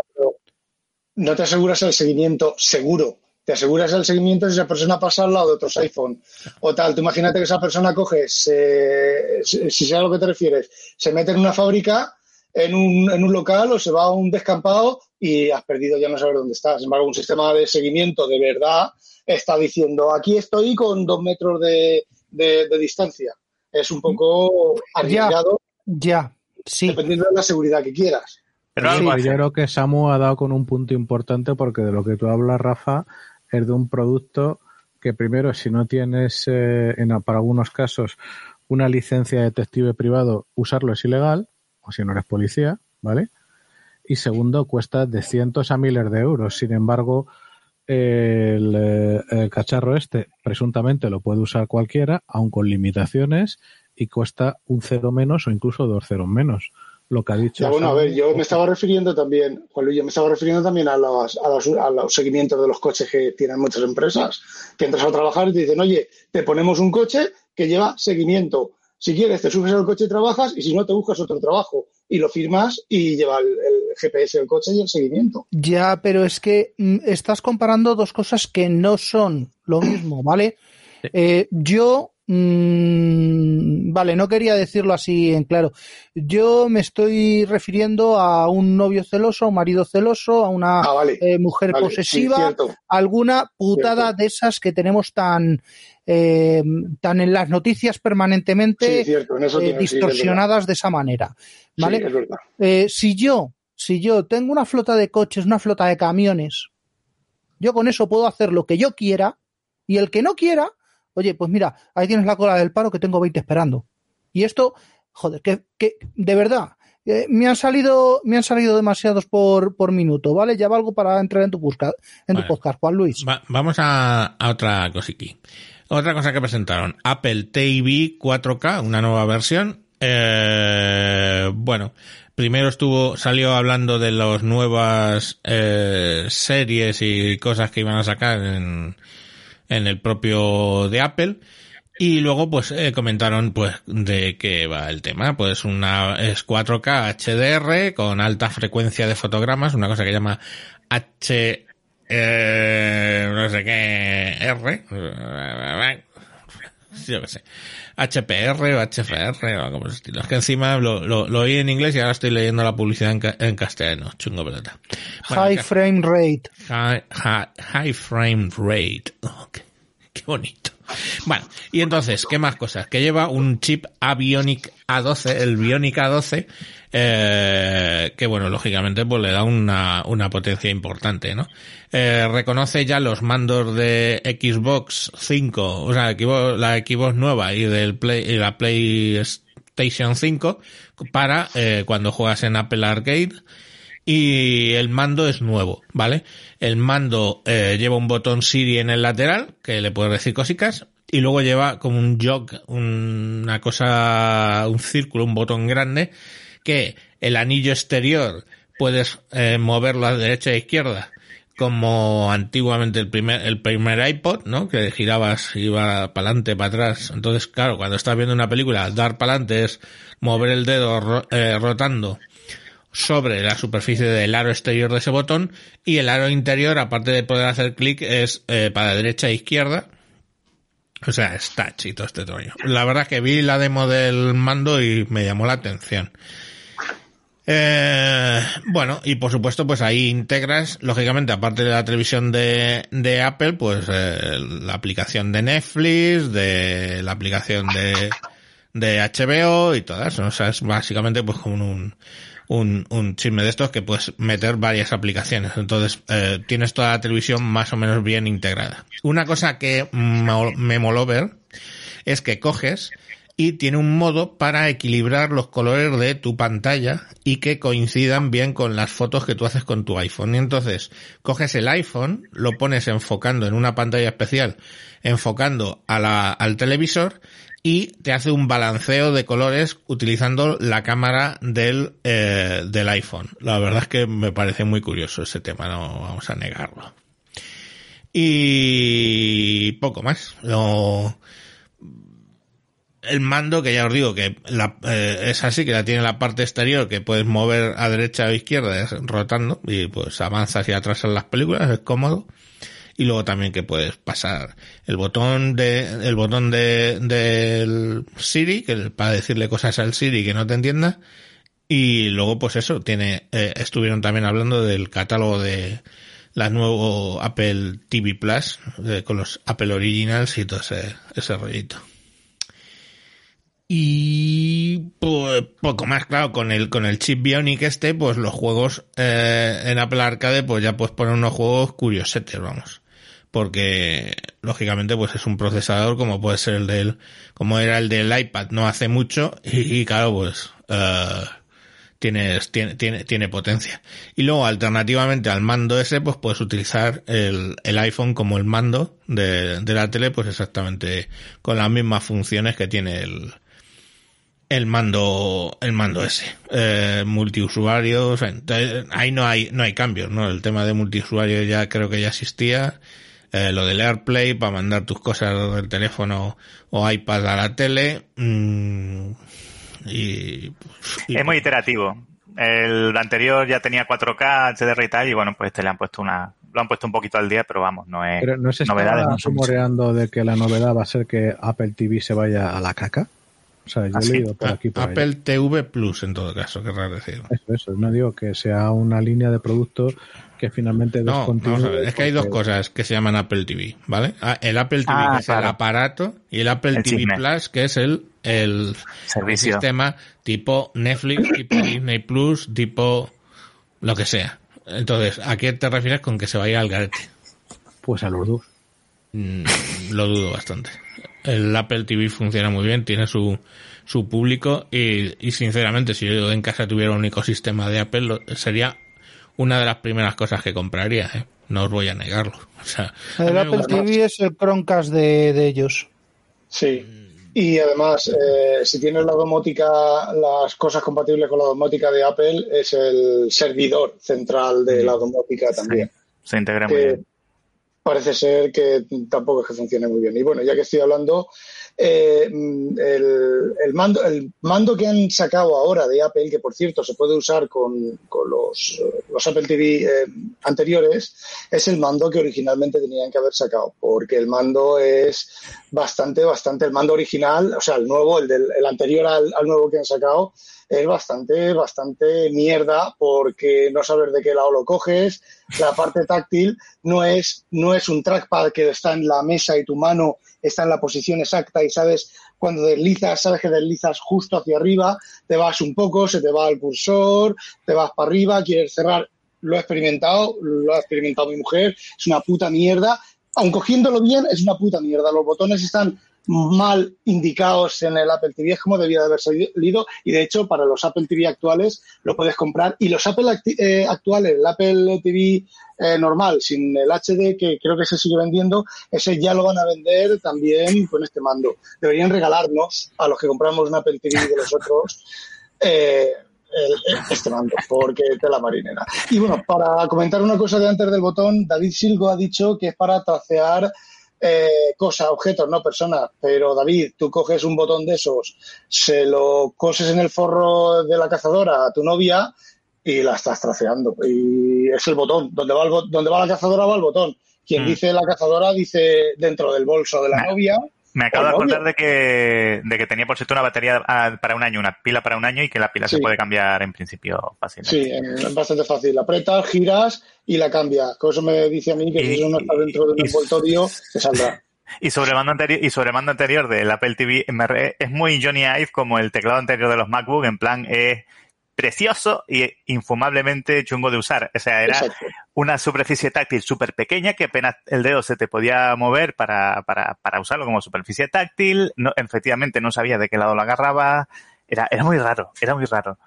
no te aseguras el seguimiento seguro. Te aseguras el seguimiento si esa persona pasa al lado de otros iPhone o tal. Tú imagínate que esa persona coge, se- si sé a lo que te refieres, se mete en una fábrica, en un, en un local o se va a un descampado y has perdido, ya no sabes dónde estás. Sin embargo, un sistema de seguimiento de verdad está diciendo, aquí estoy con dos metros de, de- de distancia. Es un poco arriesgado ya, sí. dependiendo de la seguridad que quieras. Pero Sí, yo creo que Samu ha dado con un punto importante porque de lo que tú hablas, Rafa, es de un producto que primero, si no tienes, eh, en, para algunos casos, una licencia de detective privado, usarlo es ilegal, o si no eres policía, ¿vale? Y segundo, cuesta de cientos a miles de euros. Sin embargo, el, eh, el cacharro este presuntamente lo puede usar cualquiera, aun con limitaciones, y cuesta un cero menos o incluso dos ceros menos. Lo que ha dicho. Ya, bueno, a ver, yo me estaba refiriendo también, Juan Luis, yo me estaba refiriendo también a los, a, los, a los seguimientos de los coches que tienen muchas empresas, que entras a trabajar y te dicen, oye, te ponemos un coche que lleva seguimiento. Si quieres, te subes al coche y trabajas, y si no, te buscas otro trabajo. Y lo firmas y lleva el, el GPS del coche y el seguimiento. Ya, pero es que mm, estás comparando dos cosas que no son lo mismo, ¿vale? Eh, yo, mm, vale, no quería decirlo así en claro. Yo me estoy refiriendo a un novio celoso, a un marido celoso, a una Ah, vale. eh, mujer Vale, posesiva, sí, alguna putada Cierto. de esas que tenemos tan, eh, tan en las noticias permanentemente Sí, cierto, en eso eh, sí, es distorsionadas de esa manera, ¿vale? Sí, es verdad. Eh, si yo, si yo tengo una flota de coches, una flota de camiones, yo con eso puedo hacer lo que yo quiera y el que no quiera, oye, pues mira, ahí tienes la cola del paro que tengo 20 esperando. Y esto, joder, que, que de verdad, eh, me han salido, me han salido demasiados por, por minuto, ¿vale? Ya valgo para entrar en tu busca, en Vale. tu podcast, Juan Luis. Va- vamos a, a otra cosiqui. Otra cosa que presentaron. Apple TV 4K, una nueva versión. Eh, bueno, primero estuvo, salió hablando de las nuevas eh, series y cosas que iban a sacar en, en el propio de Apple. Y luego, pues, eh, comentaron, pues, de qué va el tema. Pues una, es 4K HDR con alta frecuencia de fotogramas, una cosa que llama H, eh, no sé qué, R. Yo qué sé. HPR o HFR o algo por el estilo. Es que encima lo, lo, lo oí en inglés y ahora estoy leyendo la publicidad en, ca- en castellano. Chungo pelota. Bueno, High frame rate. High, high, high frame rate. Oh, qué, qué bonito. Bueno, y entonces, ¿qué más cosas? Que lleva un chip Avionic A12, el Bionic A12, eh, que bueno, lógicamente pues le da una, una potencia importante, ¿no? Eh, reconoce ya los mandos de Xbox 5, o sea, la Xbox nueva y del Play, y la PlayStation 5 para eh, cuando juegas en Apple Arcade y el mando es nuevo, ¿vale? El mando eh, lleva un botón Siri en el lateral, que le puedes decir cositas, y luego lleva como un jog, un- una cosa, un círculo, un botón grande, que el anillo exterior puedes eh, moverlo a derecha e izquierda, como antiguamente el primer, el primer iPod, ¿no? Que girabas, iba para adelante, para atrás. Entonces, claro, cuando estás viendo una película, dar para adelante es mover el dedo ro- eh, rotando sobre la superficie del aro exterior de ese botón y el aro interior, aparte de poder hacer clic, es eh, para derecha e izquierda. O sea, es todo este rollo. La verdad que vi la demo del mando y me llamó la atención. Eh, bueno, y por supuesto, pues ahí integras, lógicamente, aparte de la televisión de, de Apple, pues eh, la aplicación de Netflix, de la aplicación de, de HBO y todas. O sea, es básicamente pues como un, un, un chisme de estos que puedes meter varias aplicaciones. Entonces, eh, tienes toda la televisión más o menos bien integrada. Una cosa que me moló ver es que coges y tiene un modo para equilibrar los colores de tu pantalla y que coincidan bien con las fotos que tú haces con tu iPhone. Y entonces coges el iPhone, lo pones enfocando en una pantalla especial, enfocando a la, al televisor y te hace un balanceo de colores utilizando la cámara del, eh, del iPhone. La verdad es que me parece muy curioso ese tema, no vamos a negarlo. Y poco más. Lo, el mando, que ya os digo que la, eh, es así, que la tiene la parte exterior que puedes mover a derecha o izquierda rotando y pues avanzas y atrasas las películas, es cómodo. Y luego también que puedes pasar el botón de, el botón de, del Siri, que para decirle cosas al Siri que no te entienda. Y luego pues eso, tiene, eh, estuvieron también hablando del catálogo de la nuevo Apple TV Plus, eh, con los Apple Originals y todo ese, ese rollito. Y pues poco más, claro, con el, con el chip Bionic este, pues los juegos eh, en Apple Arcade, pues ya puedes poner unos juegos curiosetes, vamos. Porque, lógicamente, pues es un procesador como puede ser el del, como era el del iPad no hace mucho, y, claro, pues, eh, tienes, tiene, tiene, tiene potencia. Y luego, alternativamente al mando ese, pues puedes utilizar el, el iPhone como el mando de, de la tele, pues exactamente con las mismas funciones que tiene el, el mando el mando ese eh, multiusuario o sea, entonces, ahí no hay no hay cambios no el tema de multiusuario ya creo que ya existía eh, lo del AirPlay para mandar tus cosas del teléfono o iPad a la tele mm, y, y- Es muy iterativo. El anterior ya tenía 4K, HDR y tal, y bueno, pues este le han puesto una, lo han puesto un poquito al día, pero vamos, no es Pero no se novedades. no rumoreando de que la novedad va a ser que Apple TV se vaya a la caca. O sea, yo ¿Ah, he sí? leído por A- aquí por allá. Apple TV Plus en todo caso querrás decir Eso, eso. No digo que sea una línea de productos que finalmente no, descontinúe vamos a ver, es que hay dos cosas que se llaman Apple TV, ¿vale? Ah, El Apple TV, Ah, que es el aparato, y el Apple El TV chisme. Plus, que es el, el, Servicio. sistema tipo Netflix, tipo Disney Plus, tipo lo que sea. Entonces, ¿a qué te refieres con que se vaya al garete? Pues a los dos. Mm, lo dudo bastante. El Apple TV funciona muy bien, tiene su, su público y, y sinceramente si yo en casa tuviera un ecosistema de Apple lo- sería una de las primeras cosas que compraría, ¿eh? no os voy a negarlo. O sea, El Apple TV es el Chromecast de, de ellos. Sí. Y además, eh, si tienes la domótica, las cosas compatibles con la domótica de Apple, es el servidor central de la domótica también. Se integra muy bien. parece ser que tampoco es que funcione muy bien. Y bueno, ya que estoy hablando, eh, mm, el, el mando, el mando que han sacado ahora de Apple, que por cierto se puede usar con, con los, los Apple TV eh, anteriores, es el mando que originalmente tenían que haber sacado, porque el mando es bastante, bastante, el mando original, o sea, el nuevo, el, del, el anterior al, al nuevo que han sacado, es bastante, bastante mierda porque no sabes de qué lado lo coges. La parte táctil no es, no es un trackpad que está en la mesa y tu mano está en la posición exacta y sabes cuando deslizas, sabes que deslizas justo hacia arriba, te vas un poco, se te va el cursor, te vas para arriba, quieres cerrar. Lo he experimentado, lo ha experimentado mi mujer, es una puta mierda. Aun cogiéndolo bien, es una puta mierda. Los botones están mal indicados en el Apple TV, es como debía de haber salido y de hecho para los Apple TV actuales lo puedes comprar y los Apple eh, actuales, el Apple TV eh, normal sin el HD que creo que se sigue vendiendo, ese ya lo van a vender también con este mando. Deberían regalarnos a los que compramos un Apple TV de los otros eh, el- este mando, porque te la marinera. Y bueno, para comentar una cosa de antes del botón, David Silgo ha dicho que es para tracear eh, cosas, objetos, no personas. Pero David, tú coges un botón de esos, se lo coses en el forro de la cazadora a tu novia y la estás traceando. Y es el botón. Donde va, el bo- donde va la cazadora va el botón. Quien Mm. dice la cazadora dice dentro del bolso de la novia Me acabo de acordar de que, de que tenía por cierto una batería ah, para un año, una pila para un año y que la pila se Sí. puede cambiar en principio fácilmente. Sí, eh, es bastante fácil. Apretas, giras y la cambia. Con eso me dice a mí que si Y- eso no está dentro de un envoltorio, te saldrá. Y sobre el mando anterior, y sobre el mando anterior del Apple TV es muy Johnny Ive como el teclado anterior de los MacBook, en plan es precioso y infumablemente chungo de usar. O sea, era Exacto. Una superficie táctil súper pequeña que apenas el dedo se te podía mover para, para, para usarlo como superficie táctil. No, efectivamente no sabía de qué lado lo agarraba. Era, era muy raro, era muy raro.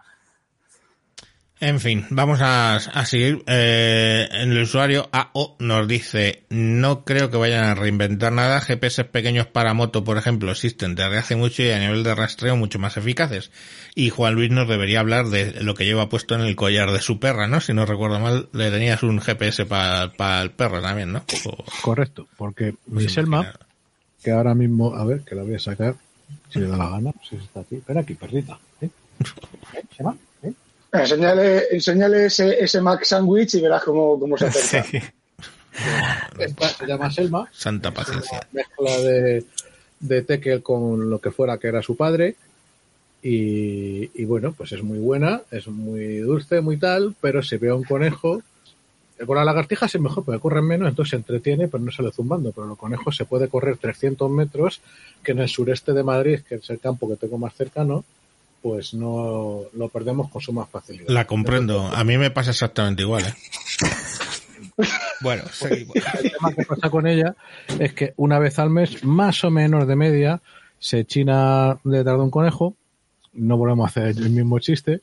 En fin, vamos a, a seguir. Eh, el usuario AO nos dice, no creo que vayan a reinventar nada. GPS pequeños para moto, por ejemplo, existen desde hace mucho y a nivel de rastreo mucho más eficaces. Y Juan Luis nos debería hablar de lo que lleva puesto en el collar de su perra, ¿no? Si no recuerdo mal, le tenías un GPS para el perro también, ¿no? O- Correcto, porque mi pues Selma, que ahora mismo, a ver, que la voy a sacar, si le da la gana, si está aquí. Espera aquí, perrita. ¿eh? ¿Eh? ¿Selma? ¿Eh? Enseñale, enseñale ese, ese Mac Sandwich y verás cómo, cómo se acerca. Sí. Esta se llama Selma, Santa paciencia. mezcla de, de Tekel con lo que fuera que era su padre. Y, y bueno, pues es muy buena, es muy dulce, muy tal, pero si ve a un conejo, con la lagartija es mejor porque corren menos, entonces se entretiene, pero no sale zumbando. Pero los conejos se puede correr 300 metros, que en el sureste de Madrid, que es el campo que tengo más cercano, pues no lo perdemos con suma facilidad. La comprendo. A mí me pasa exactamente igual, ¿eh? Bueno, seguimos. El tema que pasa con ella es que una vez al mes, más o menos de media, se china detrás de un conejo. No volvemos a hacer el mismo chiste.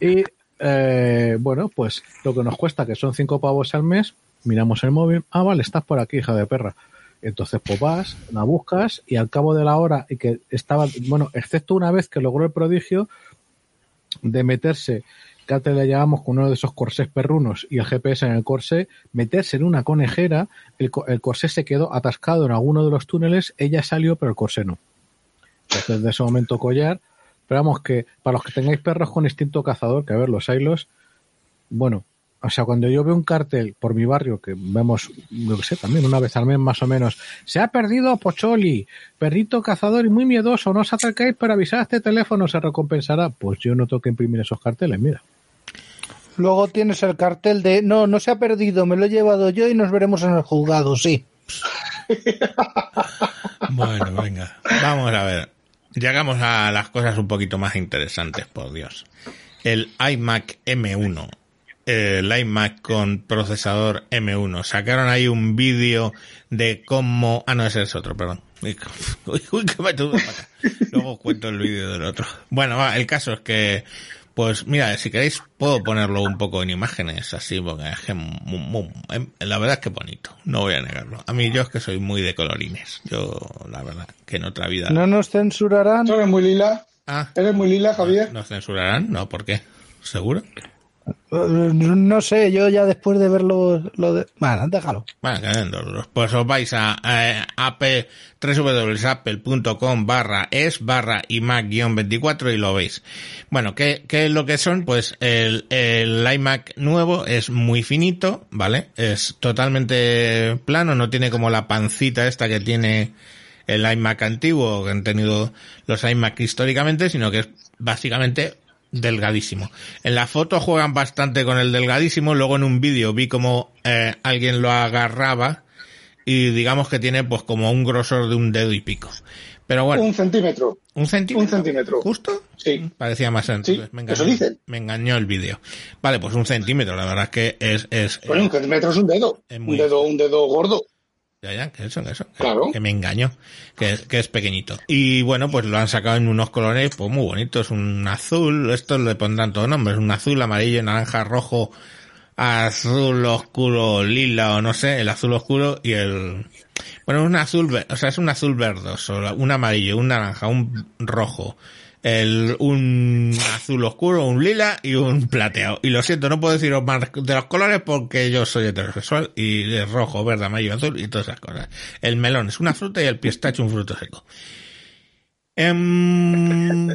Y eh, bueno, pues lo que nos cuesta, que son cinco pavos al mes, miramos el móvil. Ah, vale, estás por aquí, hija de perra. Entonces, pues vas, la buscas y al cabo de la hora, y que estaba, bueno, excepto una vez que logró el prodigio de meterse, que antes le llamamos con uno de esos corsés perrunos y el GPS en el corsé, meterse en una conejera, el, co- el corsé se quedó atascado en alguno de los túneles, ella salió, pero el corsé no. Entonces, de ese momento collar. Pero vamos, que para los que tengáis perros con instinto cazador, que a ver, los hilos, bueno, o sea, cuando yo veo un cartel por mi barrio, que vemos, yo que sé, también una vez al mes más o menos, se ha perdido Pocholi, perrito cazador y muy miedoso, no os acercáis para avisar a este teléfono, se recompensará. Pues yo no tengo que imprimir esos carteles, mira. Luego tienes el cartel de no, no se ha perdido, me lo he llevado yo y nos veremos en el juzgado, sí. Bueno, venga. Vamos a ver. Llegamos a las cosas un poquito más interesantes, por Dios. El iMac M1. El iMac con procesador M1. Sacaron ahí un vídeo de cómo... Ah, no, ese es otro, perdón. Uy, uy, que me tuve para acá. Luego os cuento el vídeo del otro. Bueno, va, el caso es que... Pues mira, si queréis puedo ponerlo un poco en imágenes así, porque es que mu- mu- em, la verdad es que bonito, no voy a negarlo. A mí yo es que soy muy de colorines. Yo, la verdad, que en otra vida... No nos censurarán. ¿Tú eres muy lila? Ah, ¿Eres muy lila, Javier? ¿nos censurarán? No, ¿por qué? ¿Seguro? Eh, No sé, yo ya después de verlo, lo de... Bueno, déjalo. Bueno, pues os vais a, eh, AP, www.apple.com barra es barra iMac-24 y lo veis. Bueno, ¿qué, ¿qué es lo que son? Pues el, el iMac nuevo es muy finito, ¿vale? Es totalmente plano, no tiene como la pancita esta que tiene el iMac antiguo que han tenido los iMac históricamente, sino que es básicamente delgadísimo. En la foto juegan bastante con el delgadísimo, luego en un vídeo vi como eh, alguien lo agarraba y digamos que tiene pues como un grosor de un dedo y pico. Pero bueno, Un centímetro. un centímetro. Un centímetro. ¿Justo? Sí. Parecía más. Sí, me engañó, eso dicen. Me engañó el vídeo. Vale, pues un centímetro, la verdad es que es, es, Bueno, un centímetro es un dedo. Es muy- Un dedo, un dedo gordo. Ya, ya, que eso, que eso. que- Claro. Que me engañó. Que, es- que es pequeñito. Y bueno, pues lo han sacado en unos colores, pues muy bonitos. Un azul, esto le pondrán todos nombres. Un azul, amarillo, naranja, rojo, azul oscuro, lila o no sé, el azul oscuro y el... Bueno, un azul, o sea, es un azul verdoso, un amarillo, un naranja, un rojo, el, un azul oscuro, un lila y un plateado. Y lo siento, no puedo deciros más de los colores porque yo soy heterosexual y es rojo, verde, amarillo, azul y todas esas cosas. El melón es una fruta y el pistacho un fruto seco. Em,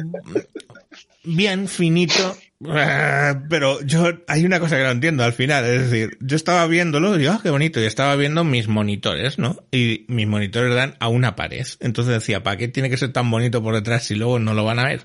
bien, finito, pero yo, hay una cosa que no entiendo al final, es decir, yo estaba viéndolo y ah, qué bonito, y estaba viendo mis monitores, ¿no? Y mis monitores dan a una pared. Entonces decía, ¿para qué tiene que ser tan bonito por detrás si luego no lo van a ver?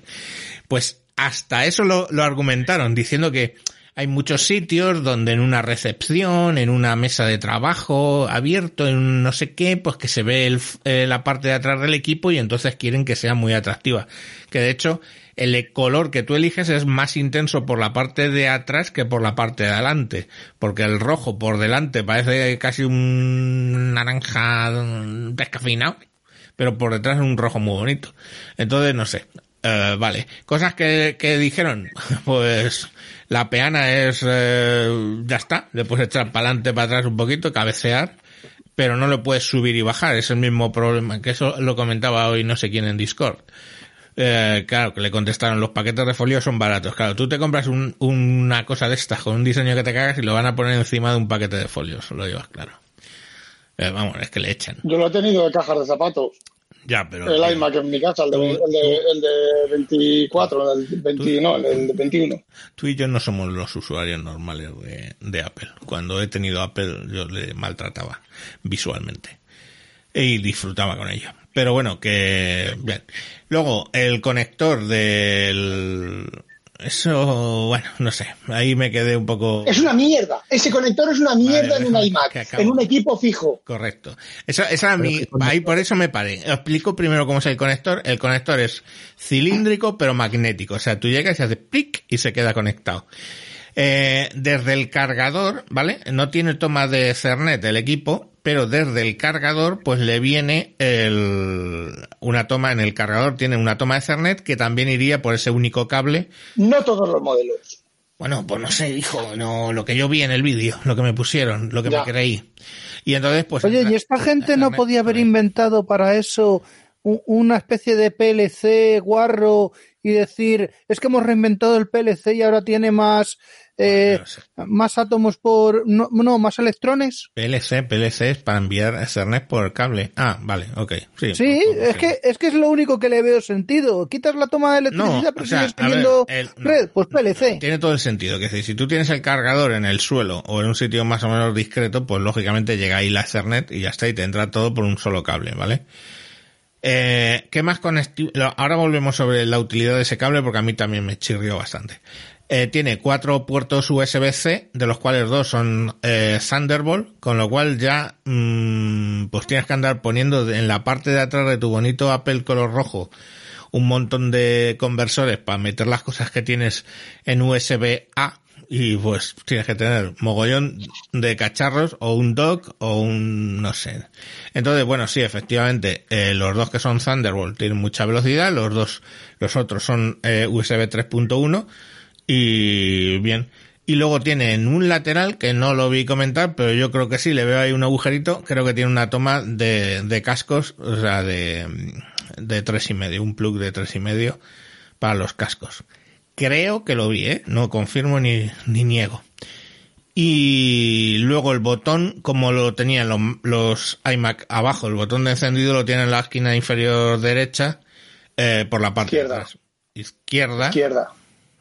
Pues hasta eso lo, argumentaron, diciendo que hay muchos sitios donde en una recepción, en una mesa de trabajo abierto, en no sé qué, pues que se ve el, eh, la parte de atrás del equipo y entonces quieren que sea muy atractiva. Que de hecho, el color que tú eliges es más intenso por la parte de atrás que por la parte de adelante. Porque el rojo por delante parece casi un naranja descafeinado, pero por detrás es un rojo muy bonito. Entonces, no sé. Eh, vale. Cosas que, que dijeron, pues la peana es, eh, ya está, le puedes echar para adelante, para atrás un poquito, cabecear, pero no lo puedes subir y bajar, es el mismo problema, que eso lo comentaba hoy no sé quién en Discord. Eh, claro, que le contestaron, los paquetes de folio son baratos. Claro, tú te compras un, una cosa de estas con un diseño que te cagas y lo van a poner encima de un paquete de folios, lo llevas claro. Eh, vamos, es que le echan. Yo lo he tenido de cajas de zapatos. Ya, pero... El iMac en mi casa, el de, el de, el de 24, el de 20, no, el de 21. Tú y yo no somos los usuarios normales de, de Apple. Cuando he tenido Apple yo le maltrataba visualmente y disfrutaba con ello. Pero bueno, que bien. Luego, el conector del eso, bueno, no sé, ahí me quedé un poco... Es una mierda, ese conector es una mierda Vale, en un iMac, en un equipo fijo. Correcto. Esa, esa mi, ahí por eso me paré. Explico primero cómo es el conector. El conector es cilíndrico pero magnético. O sea, tú llegas y hace plic y se queda conectado. Eh, desde el cargador, ¿vale? No tiene toma de Ethernet el equipo, pero desde el cargador, pues le viene el, una toma, en el cargador tiene una toma de Ethernet que también iría por ese único cable No todos los modelos. bueno, pues no sé, dijo, no, lo que yo vi en el vídeo, lo que me pusieron, lo que Ya. me creí. Y entonces, pues. Oye, ¿y esta gente no podía haber inventado para eso una especie de PLC guarro y decir, es que hemos reinventado el PLC y ahora tiene más, eh, No sé. más átomos por, no, no, más electrones? PLC, PLC es para enviar Ethernet por cable. Ah, vale, ok. Sí, Sí, pues, pues, es que, es que es lo único que le veo sentido. Quitas la toma de electricidad, No, pero sigues teniendo red, pues PLC. Tiene todo el sentido. Que si tú tienes el cargador en el suelo o en un sitio más o menos discreto, pues lógicamente llega ahí la Ethernet y ya está, y te entra todo por un solo cable, ¿vale? Eh, ¿Qué más conectivo? Ahora volvemos sobre la utilidad de ese cable porque a mí también me chirrió bastante. Eh, tiene cuatro puertos USB-C, de los cuales dos son eh, Thunderbolt, con lo cual ya mm, pues tienes que andar poniendo en la parte de atrás de tu bonito Apple color rojo un montón de conversores para meter las cosas que tienes en USB-A y pues tienes que tener mogollón de cacharros o un dock o un no sé. Entonces, bueno, sí, efectivamente, eh, los dos que son Thunderbolt tienen mucha velocidad, los dos, los otros son eh, USB 3.1 y bien. Y luego tiene en un lateral, que no lo vi comentar, pero yo creo que sí, le veo ahí un agujerito, creo que tiene una toma de, de cascos, o sea, de, de tres y medio, un plug de tres y medio para los cascos. Creo que lo vi, ¿eh? No confirmo ni, ni niego. Y luego el botón, como lo tenían los, los iMac abajo, el botón de encendido lo tiene en la esquina inferior derecha, eh, por la parte Izquierda. de atrás. Izquierda. Izquierda.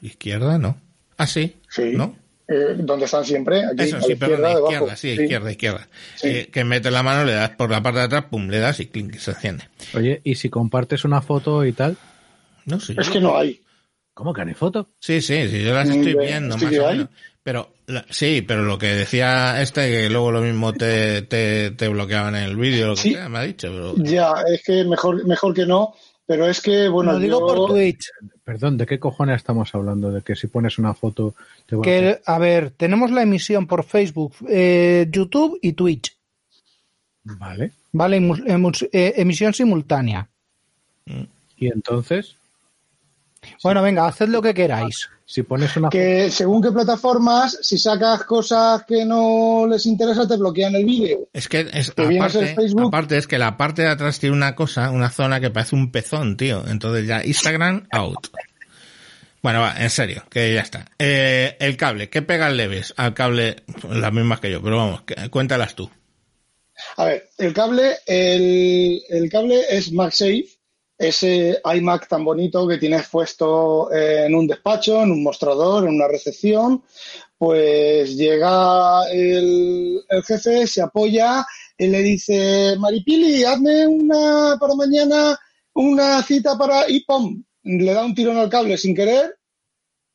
Izquierda, no. Ah, sí. Sí. ¿No? Eh, donde están siempre, aquí, Eso, a sí, perdón, izquierda, debajo. izquierda, sí, izquierda, izquierda. Sí. Eh, que mete la mano, le das por la parte de atrás, pum, le das y clink, se enciende. Oye, ¿y si compartes una foto y tal? No sé. Es que no hay. ¿Cómo que no hay foto? Sí, sí, sí, yo las estoy Mm, viendo ¿sí más o menos. Pero, la- sí, pero lo que decía este, que luego lo mismo te, te, te bloqueaban en el vídeo, lo que Sí. sea, me ha dicho, pero... Ya, es que mejor, mejor que no, pero es que, bueno, lo digo yo- por Twitch. Perdón, ¿de qué cojones estamos hablando? De que si pones una foto te a Que, a ver, tenemos la emisión por Facebook, eh, YouTube y Twitch. Vale. ¿Vale? Eh, emisión simultánea. Y entonces, Bueno, venga, haced lo que queráis. Si pones una que según qué plataformas, si sacas cosas que no les interesa, te bloquean el vídeo. Es que es, ¿Te vienes aparte, el Facebook? aparte es que la parte de atrás tiene una cosa, una zona que parece un pezón, tío. Entonces ya Instagram out. Bueno, va, en serio, que ya está. Eh, el cable, ¿qué pegas le ves al cable? Las mismas que yo, pero vamos, cuéntalas tú. A ver, el cable, el, el cable es MagSafe, ese iMac tan bonito que tienes puesto en un despacho, en un mostrador, en una recepción, pues llega el, el jefe, se apoya y le dice, Maripili, hazme una para mañana, una cita para y pum, le da un tirón al cable sin querer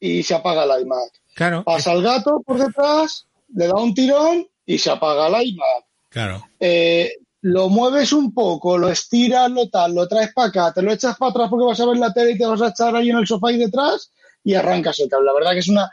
y se apaga el iMac. Claro, Pasa el gato por detrás, le da un tirón y se apaga el iMac. claro. Eh, lo mueves un poco, lo estiras, lo tal, lo traes para acá, te lo echas para atrás porque vas a ver la tele y te vas a echar ahí en el sofá y detrás y arrancas el cable. La verdad que es una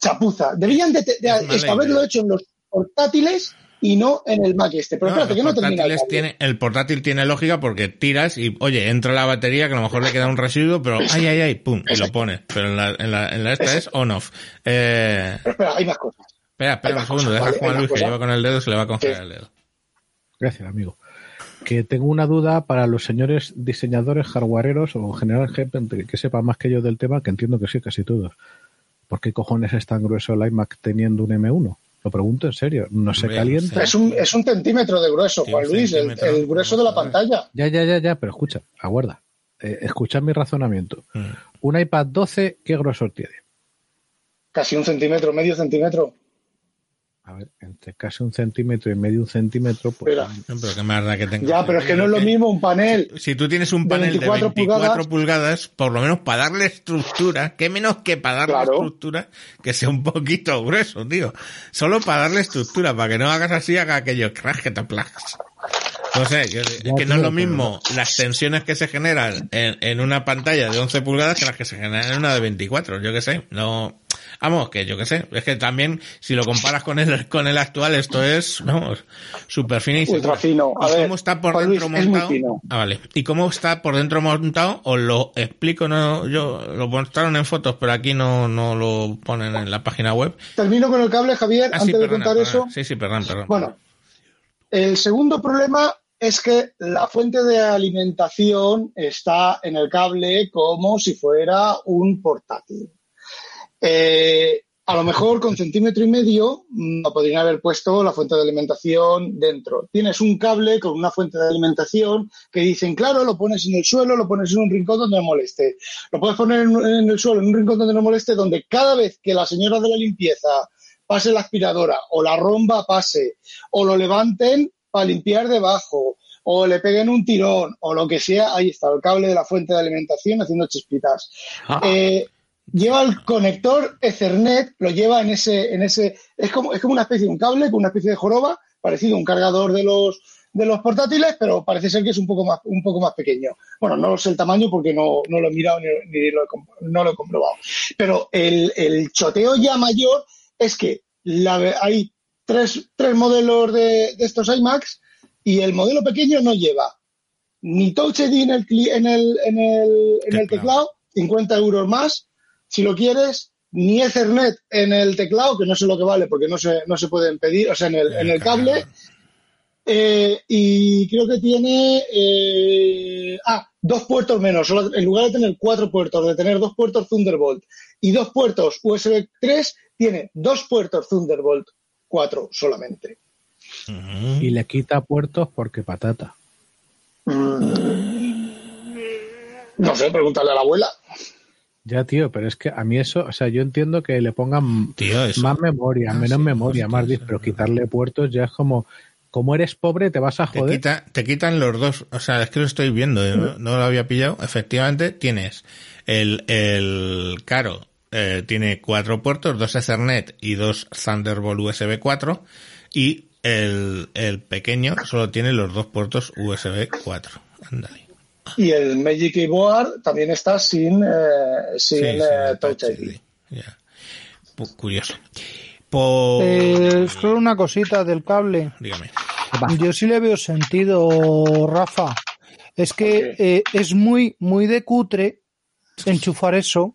chapuza. Deberían de, de- de Es haberlo hecho en los portátiles y no en el Mac este. Pero No, espérate, que no termina el tiene, el portátil tiene lógica porque tiras y, oye, entra la batería que a lo mejor le queda un residuo, pero ay, ay, ay, pum, y lo pones. Pero en la, en la, en la esta es on-off. Eh, Pero espera, hay más cosas. espera, espera un segundo, cosas, deja Juan Luis que lleva con el dedo, se le va a congelar el dedo. Gracias, amigo. Que tengo una duda para los señores diseñadores hardwareros o en general gente que sepa más que yo del tema, que entiendo que sí, casi todos. ¿Por qué cojones es tan grueso el iMac teniendo un M1? Lo pregunto en serio. ¿No se calienta? Es un, es un centímetro de grueso, Juan Luis, el, grueso de la pantalla. Ya, ya, ya, ya, pero escucha, aguarda. Eh, escuchad mi razonamiento. Mm. Un iPad 12, ¿qué grosor tiene? Casi un centímetro, medio centímetro. A ver, entre casi un centímetro y medio un centímetro, pues... No, pero qué más da que tenga. Ya, pero es que no es lo mismo un panel. Si tú tienes un panel de 24 24 pulgadas, pulgadas, por lo menos para darle estructura, qué menos que para darle Claro. estructura, que sea un poquito grueso, tío. Solo para darle estructura, para que no hagas así, haga aquello, crash que te aplazas. No sé, que, es que no es lo mismo las tensiones que se generan en, en una pantalla de 11 pulgadas que las que se generan en una de 24, yo qué sé, no, vamos, que yo qué sé, es que también, si lo comparas con el, con el actual, esto es, vamos, súper fino y Ultra fino. A ¿Y ver, cómo está por Juan dentro montado? Ah, vale. ¿Y cómo está por dentro montado? Os lo explico, no, yo, lo mostraron en fotos, pero aquí no, no lo ponen en la página web. Termino con el cable, Javier, Ah, sí, antes de contar perdona. eso. Sí, sí, perdón, perdón. Bueno, el segundo problema es que la fuente de alimentación está en el cable como si fuera un portátil. Eh, a lo mejor con centímetro y medio no podrían haber puesto la fuente de alimentación dentro. Tienes un cable con una fuente de alimentación que dicen, claro, lo pones en el suelo, lo pones en un rincón donde no moleste. Lo puedes poner en el suelo, en un rincón donde no moleste, donde cada vez que la señora de la limpieza pase la aspiradora o la romba pase o lo levanten para limpiar debajo o le peguen un tirón o lo que sea, ahí está el cable de la fuente de alimentación haciendo chispitas. Eh, lleva el conector Ethernet, lo lleva en ese, en ese, es como, es como una especie de un cable con una especie de joroba, parecido a un cargador de los de los portátiles, pero parece ser que es un poco más, un poco más pequeño. Bueno, no sé el tamaño porque no, no lo he mirado ni, ni lo he, no lo he comprobado. Pero el, el choteo ya mayor es que la, hay tres, tres modelos de, de estos iMacs y el modelo pequeño no lleva ni Touch ID en el, en el, en el, en el Teclado. teclado, 50 euros más, si lo quieres, ni Ethernet en el teclado, que no sé lo que vale porque no se, no se pueden pedir, o sea, en el, en el cable, eh, y creo que tiene eh, ah, dos puertos menos. Solo- en lugar de tener cuatro puertos, de tener dos puertos Thunderbolt y dos puertos USB 3, tiene dos puertos Thunderbolt 4 solamente. Y le quita puertos porque patata. No sé, pregúntale a la abuela. Ya, tío, pero es que a mí eso, o sea, yo entiendo que le pongan Tío, más memoria, Ah, menos sí, memoria, más eso disc, es pero quitarle puertos ya es como, como eres pobre, te vas a Te, joder. quita, te quitan los dos, o sea, es que lo estoy viendo, ¿eh? no, no lo había pillado. Efectivamente, tienes el, el caro, eh, tiene cuatro puertos, dos Ethernet y dos Thunderbolt USB 4, y el, el pequeño solo tiene los dos puertos USB 4. Ándale. Y el Magic Keyboard también está sin, eh, sin Sí, eh, Touch ID. Curioso. Por... Eh, solo una cosita del cable. Dígame. Yo sí le veo sentido, Rafa. Es que eh, es muy, muy de cutre enchufar eso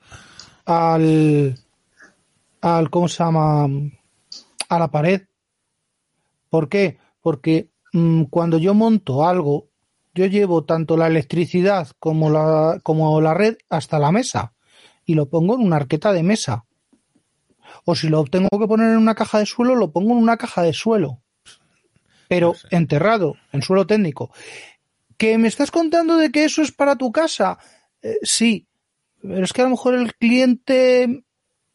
al, al, ¿cómo se llama? A la pared. ¿Por qué? Porque mm, cuando yo monto algo, yo llevo tanto la electricidad como la, como la red hasta la mesa y lo pongo en una arqueta de mesa. O si lo tengo que poner en una caja de suelo, lo pongo en una caja de suelo. Pero No sé. enterrado, en suelo técnico. ¿Que me estás contando de que eso es para tu casa? Eh, sí, pero es que a lo mejor el cliente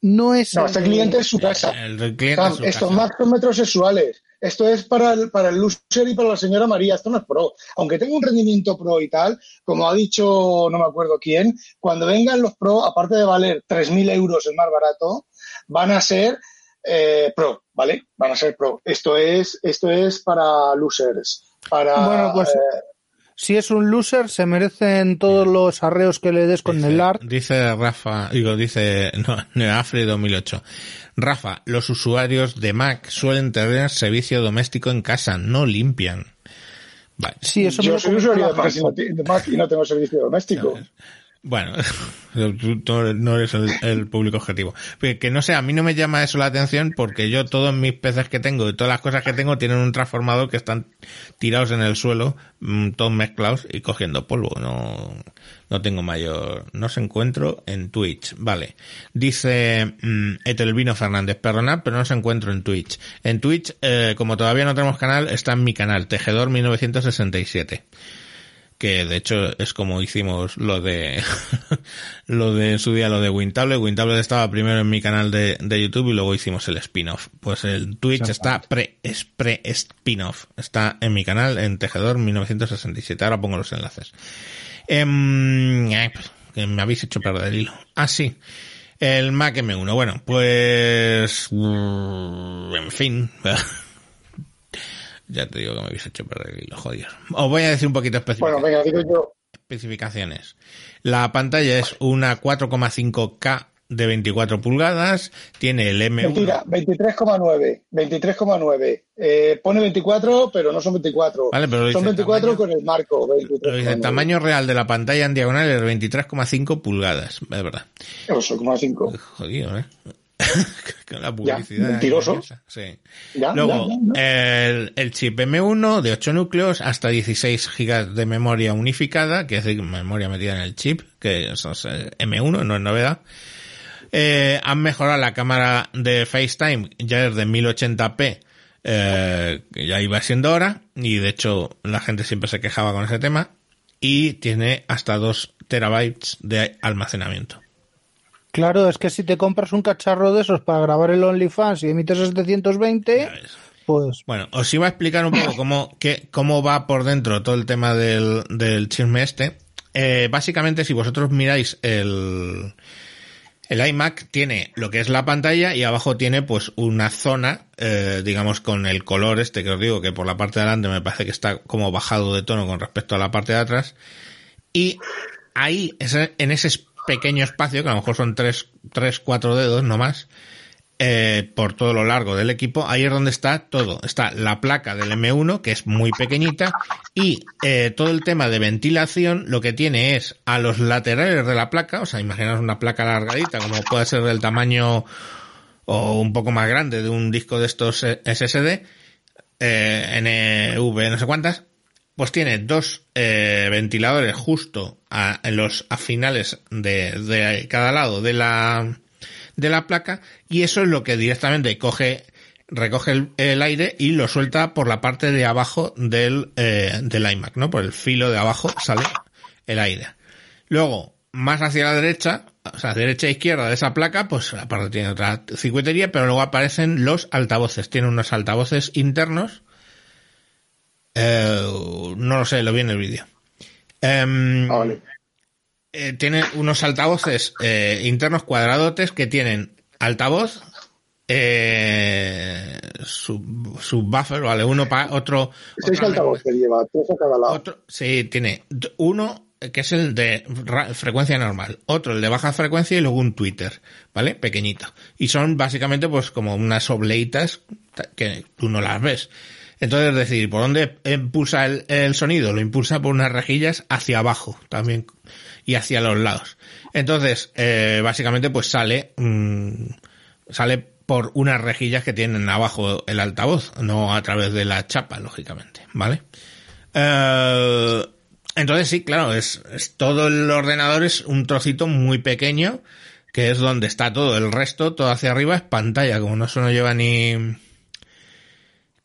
no es... No, el este cliente es su casa. El cliente Sam, es su estos casa. Mac son metrosexuales. Esto es para el, para el loser y para la señora María. Esto no es pro. Aunque tenga un rendimiento pro y tal, como ha dicho no me acuerdo quién, cuando vengan los pro, aparte de valer 3.000 euros el más barato, van a ser eh, pro, ¿vale? Van a ser pro. Esto es, esto es para losers. Para, Bueno, pues eh, si es un loser, se merecen todos los arreos que le des con Dice- el art. Dice Rafa, digo, dice no, Neafre 2008. Rafa, los usuarios de Mac suelen tener servicio doméstico en casa, no limpian. Vale. Sí, eso me yo lo soy usuario de Mac y no tengo servicio doméstico. Bueno, tú no eres el, público objetivo. Que no sé, a mí no me llama eso la atención porque yo todos mis PCs que tengo y todas las cosas que tengo tienen un transformador que están tirados en el suelo, mm, todos mezclados y cogiendo polvo. No, no tengo mayor, no se encuentro en Twitch. Vale. Dice mm, Etelvino Fernández, perdonad, pero no se encuentro en Twitch. En Twitch, eh, como todavía no tenemos canal, está en mi canal, Tejedor 1967 que de hecho es como hicimos lo de lo de en su día lo de Wintable. Wintable estaba primero en mi canal de, de YouTube y luego hicimos el spin-off. Pues el Twitch está pre, es pre spin-off. Está en mi canal en Tejedor 1967. Ahora pongo los enlaces. Pues, que me habéis hecho perder el hilo. Ah, sí. El Mac M1. Bueno, pues... En fin. Ya te digo que me habéis hecho perder el hilo, joder. Os voy a decir un poquito específico Bueno, venga, digo yo. especificaciones. La pantalla es una 4,5K de 24 pulgadas, tiene el M1. Mentira, 23,9. 23,9. Eh, pone 24, pero no son 24. Vale, pero son dice 24 tamaño. con el marco. Lo dice, 23,9. el tamaño real de la pantalla en diagonal es 23,5 pulgadas, es verdad. 8,5. Jodido, ¿eh? Con la publicidad. mentiroso. Sí. Ya, Luego, ya, ya, El, el chip M1 de 8 núcleos hasta 16 GB de memoria unificada, que es decir, memoria metida en el chip, que eso es eh, M1, no es novedad. Eh, han mejorado la cámara de FaceTime, ya es de 1080p, eh, que ya iba siendo hora, y de hecho la gente siempre se quejaba con ese tema, y tiene hasta 2 terabytes de almacenamiento. Claro, es que si te compras un cacharro de esos para grabar el OnlyFans y emites a 720, Ya ves. pues Bueno, os iba a explicar un poco cómo, qué, cómo va por dentro todo el tema del, del chisme este. Eh, básicamente, si vosotros miráis el, el iMac, tiene lo que es la pantalla y abajo tiene pues una zona, eh, digamos, con el color este que os digo, que por la parte de adelante me parece que está como bajado de tono con respecto a la parte de atrás. Y ahí, en ese pequeño espacio, que a lo mejor son tres, tres cuatro dedos, no más, eh, por todo lo largo del equipo, ahí es donde está todo. Está la placa del M1, que es muy pequeñita, y eh, todo el tema de ventilación lo que tiene es a los laterales de la placa, o sea, imaginaos una placa alargadita, como puede ser del tamaño o un poco más grande de un disco de estos SSD, eh, NV no sé cuántas, pues tiene dos eh, ventiladores justo a, en los a finales de, de cada lado de la de la placa y eso es lo que directamente coge recoge el, el aire y lo suelta por la parte de abajo del eh, del iMac, ¿no? Por el filo de abajo sale el aire. Luego, más hacia la derecha, o sea, derecha e izquierda de esa placa, pues aparte tiene otra circuitería, pero luego aparecen los altavoces. Tiene unos altavoces internos. Eh, no lo sé, lo vi en el vídeo. Em, Ah, vale. eh, tiene unos altavoces eh, internos cuadradotes que tienen altavoz, eh, sub, subbuffer, vale, uno para otro. Seis altavoces lleva, tres a cada lado. otro, sí, tiene uno que es el de frecuencia normal, otro el de baja frecuencia y luego un Twitter, ¿vale? Pequeñito. Y son básicamente pues como unas obleitas ta- que tú no las ves. Entonces, es decir, ¿por dónde impulsa el, sonido? Lo impulsa por unas rejillas hacia abajo también y hacia los lados. Entonces, eh, básicamente pues sale, mm, sale por unas rejillas que tienen abajo el altavoz, no a través de la chapa, lógicamente, ¿vale? Eh, entonces sí, claro, es, es todo el ordenador es un trocito muy pequeño que es donde está todo. El resto, todo hacia arriba es pantalla, como no eso no lleva ni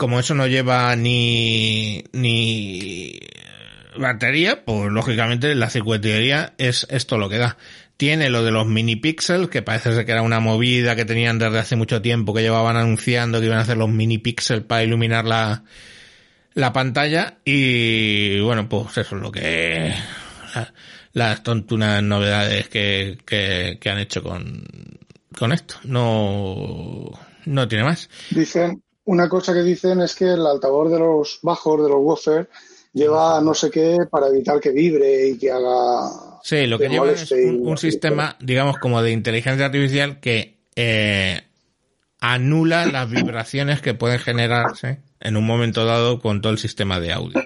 como eso no lleva ni ni batería, pues lógicamente la circuitería es esto lo que da. Tiene lo de los mini píxeles, que parece ser que era una movida que tenían desde hace mucho tiempo, que llevaban anunciando que iban a hacer los mini píxeles para iluminar la, la pantalla. Y bueno, pues eso es lo que... la- las tontunas novedades que, que, han hecho con, con esto. No, no tiene más. Una cosa que dicen es que el altavoz de los bajos, de los woofer, lleva no sé qué para evitar que vibre y que haga... Sí, lo que que lleva es un sistema, digamos, como de inteligencia artificial que eh, anula las vibraciones que pueden generarse en un momento dado con todo el sistema de audio.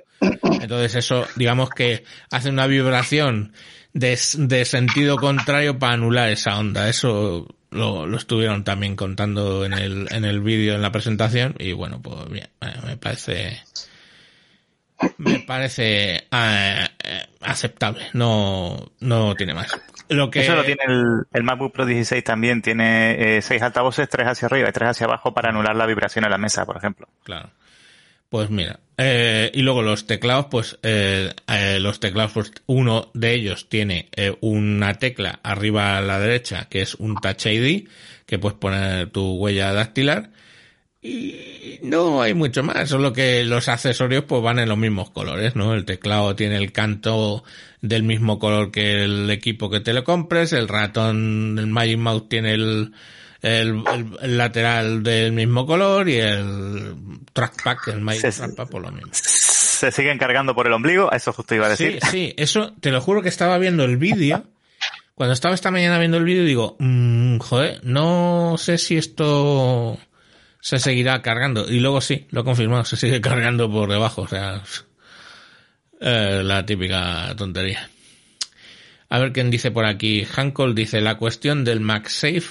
Entonces eso, digamos que hace una vibración de, de sentido contrario para anular esa onda. Eso lo, lo estuvieron también contando en el, en el vídeo, en la presentación, y bueno, pues bien, eh, me parece me parece eh, eh, aceptable, no, no tiene más. Lo que Eso lo tiene el, el MacBook Pro 16 también. Tiene eh, seis altavoces, tres hacia arriba y tres hacia abajo para anular la vibración en la mesa, por ejemplo. Claro. Pues mira, eh, y luego los teclados, pues eh, eh, los teclados, pues uno de ellos tiene eh, una tecla arriba a la derecha que es un Touch ID, que puedes poner tu huella dactilar. Y no hay mucho más, solo que los accesorios pues van en los mismos colores, ¿no? El teclado tiene el canto del mismo color que el equipo que te lo compres, el ratón, el Magic Mouse tiene el, el, el- lateral del mismo color y el trackpad, el Magic Sí, sí. Trackpad por lo mismo. Se siguen cargando por el ombligo, eso justo iba a Sí, decir. sí, eso te lo juro que estaba viendo el vídeo. Cuando estaba esta mañana viendo el vídeo digo, mm, joder, no sé si esto se seguirá cargando. Y luego sí, lo he confirmado, se sigue cargando por debajo. O sea, eh, la típica tontería. A ver quién dice por aquí. Hankol dice, la cuestión del MagSafe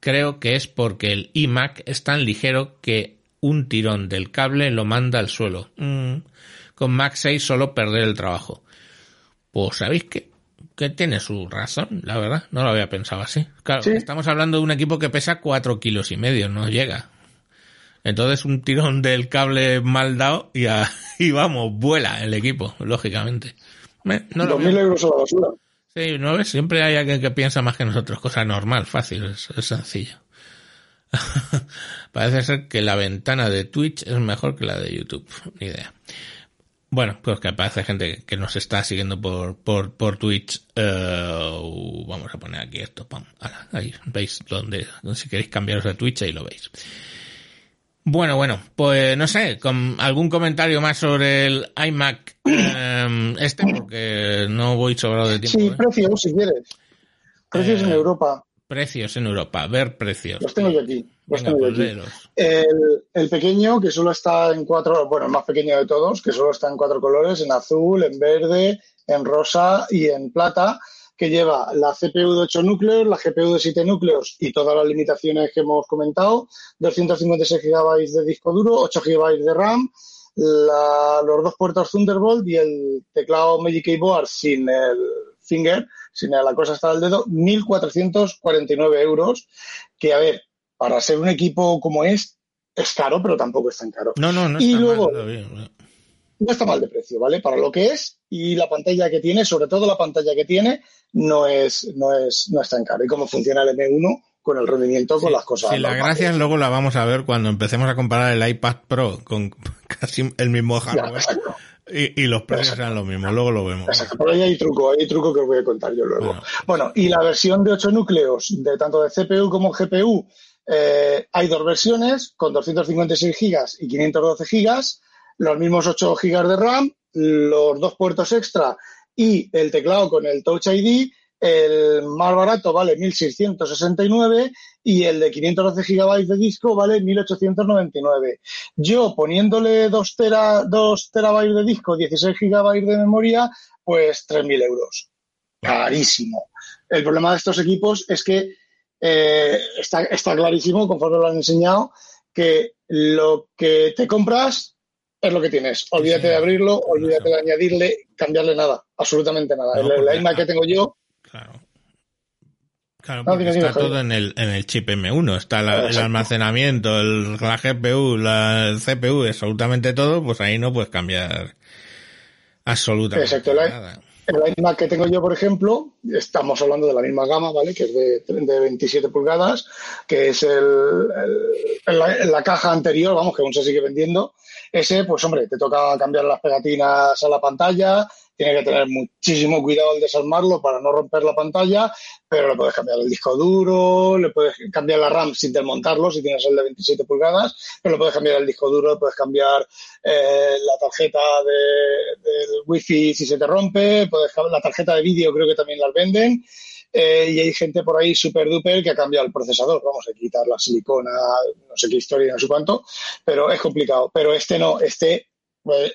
creo que es porque el iMac es tan ligero que un tirón del cable lo manda al suelo. Mm, con MagSafe solo perder el trabajo. Pues sabéis que, que tiene su razón, la verdad. No lo había pensado así. Claro, Sí. estamos hablando de un equipo que pesa cuatro kilos y medio, no llega. Entonces un tirón del cable mal dado y, a- y vamos, vuela el equipo, lógicamente. Me- No lo 2.000 veo. euros a la basura. Sí, ¿no ves? Siempre hay alguien que piensa más que nosotros. Cosa normal, fácil, es, sencillo. Parece ser que la ventana de Twitch es mejor que la de YouTube. Ni idea. Bueno, pues que aparece gente que nos está siguiendo por, por, por Twitch. Eh, vamos a poner aquí esto. Pam, ala, ahí veis donde, si queréis cambiaros de Twitch, ahí lo veis. Bueno, bueno, pues no sé, con algún comentario más sobre el iMac eh, este, porque no voy sobrado de tiempo. Sí, ¿eh? precios, si quieres. Precios Eh, en Europa. Precios en Europa, ver precios. Los tengo yo aquí. Los Venga, tengo yo pues aquí. El, el pequeño, que solo está en cuatro, bueno, el más pequeño de todos, que solo está en cuatro colores, en azul, en verde, en rosa y en plata, que lleva la CPU de 8 núcleos, la GPU de 7 núcleos y todas las limitaciones que hemos comentado, 256 GB de disco duro, 8 GB de RAM, la- los dos puertos Thunderbolt y el teclado Magic Keyboard sin el finger, sin la cosa hasta el dedo, 1.449 euros, que a ver, para ser un equipo como es, es caro, pero tampoco es tan caro. No, no, no Y está luego- mal. No está mal de precio, ¿vale? Para lo que es y la pantalla que tiene, sobre todo la pantalla que tiene, no es, no es, no es tan caro. Y cómo funciona el M1 con el rendimiento, con las cosas. Sí, las gracias luego la vamos a ver cuando empecemos a comparar el iPad Pro con casi el mismo hardware exacto, y, y los precios serán los mismos. Luego lo vemos. exacto. Pero ahí hay truco, hay truco que os voy a contar yo luego. Bueno. Bueno, y la versión de 8 núcleos, de tanto de CPU como GPU, eh, hay dos versiones, con 256 gigas y 512 gigas, los mismos 8 gigas de RAM, los dos puertos extra y el teclado con el Touch ID. El más barato vale 1.669 y el de 512 gigabytes de disco vale 1.899. Yo poniéndole 2, tera, 2 terabytes de disco, 16 gigabytes de memoria, pues 3.000 euros. Carísimo. El problema de estos equipos es que eh, está, está clarísimo, conforme lo han enseñado, que lo que te compras es lo que tienes. Olvídate Sí, de abrirlo, olvídate de añadirle, cambiarle nada, absolutamente nada. No, el, el porque- iMac que tengo yo, Claro. Claro, porque está todo en el, en el chip M1. Está la- el almacenamiento, el, la GPU, la CPU, absolutamente todo. Pues ahí no puedes cambiar Absolutamente Exacto, la- nada. El iMac que tengo yo, por ejemplo, estamos hablando de la misma gama, ¿vale? Que es de, de 27 pulgadas, que es el, la, la caja anterior, vamos, que aún se sigue vendiendo. Ese, pues hombre, te toca cambiar las pegatinas a la pantalla, tiene que tener muchísimo cuidado al desarmarlo para no romper la pantalla, pero le puedes cambiar el disco duro, le puedes cambiar la RAM sin desmontarlo, si tienes el de 27 pulgadas, pero le puedes cambiar el disco duro, le puedes cambiar eh, la tarjeta de- del wifi si se te rompe, puedes la tarjeta de vídeo creo que también las venden. eh, y hay gente por ahí super duper que ha cambiado el procesador. Vamos a quitar la silicona, no sé qué historia, no sé cuánto, pero es complicado. Pero este no, este,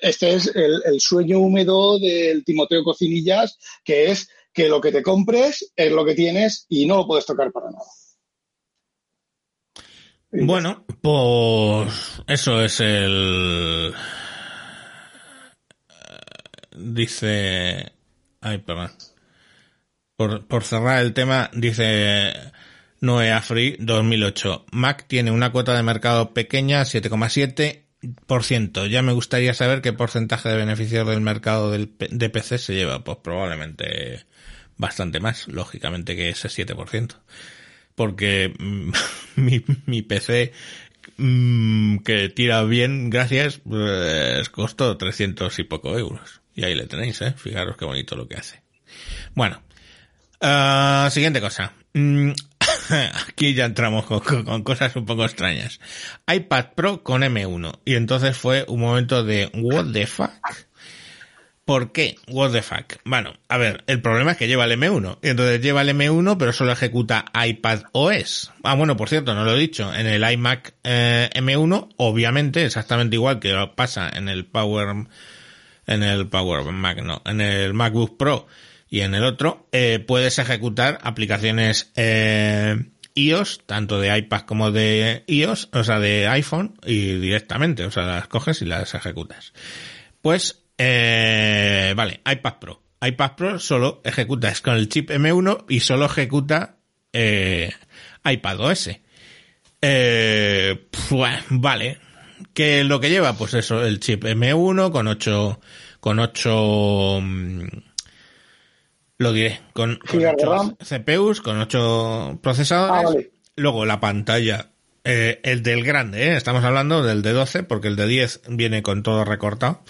este es el, el sueño húmedo del Timoteo Cocinillas, que es que lo que te compres es lo que tienes y no lo puedes tocar para nada. Bueno, pues eso es el... Dice... Ay, perdón. Por, por cerrar el tema, dice Noé Afri 2008. Mac tiene una cuota de mercado pequeña, 7,7%. Ya me gustaría saber qué porcentaje de beneficios del mercado del, de PC se lleva. Pues probablemente bastante más, lógicamente, que ese 7% porque mm, mi, mi PC mm, que tira bien, gracias, pues costó 300 y poco euros. Y ahí le tenéis, ¿eh? Fijaros qué bonito lo que hace. Bueno, ah, siguiente cosa. Mm, Aquí ya entramos con, cosas un poco extrañas. iPad Pro con M1. Y entonces fue un momento de what the fuck. ¿Por qué? What the fuck. Bueno, a ver, el problema es que lleva el M1. Y entonces lleva el M1, pero solo ejecuta iPad OS. Ah, bueno, por cierto, no lo he dicho. En el iMac eh, M1, obviamente, exactamente igual que pasa en el Power, en el Power Mac, no, en el MacBook Pro y en el otro, eh, puedes ejecutar aplicaciones eh, iOS, tanto de iPad como de iOS, o sea, de iPhone, y directamente, o sea, las coges y las ejecutas. Pues, eh, vale, iPad Pro. iPad Pro solo ejecuta es con el chip M1 y solo ejecuta eh, iPad OS. Eh, pues, vale. ¿Qué es lo que lleva? Pues eso, el chip M1 con 8, con 8, mm, lo diré, con, con Gigas de 8 RAM. CPUs, con 8 procesadores. Ah, vale. Luego la pantalla, eh, el del grande, ¿eh? estamos hablando del de 12, porque el de 10 viene con todo recortado.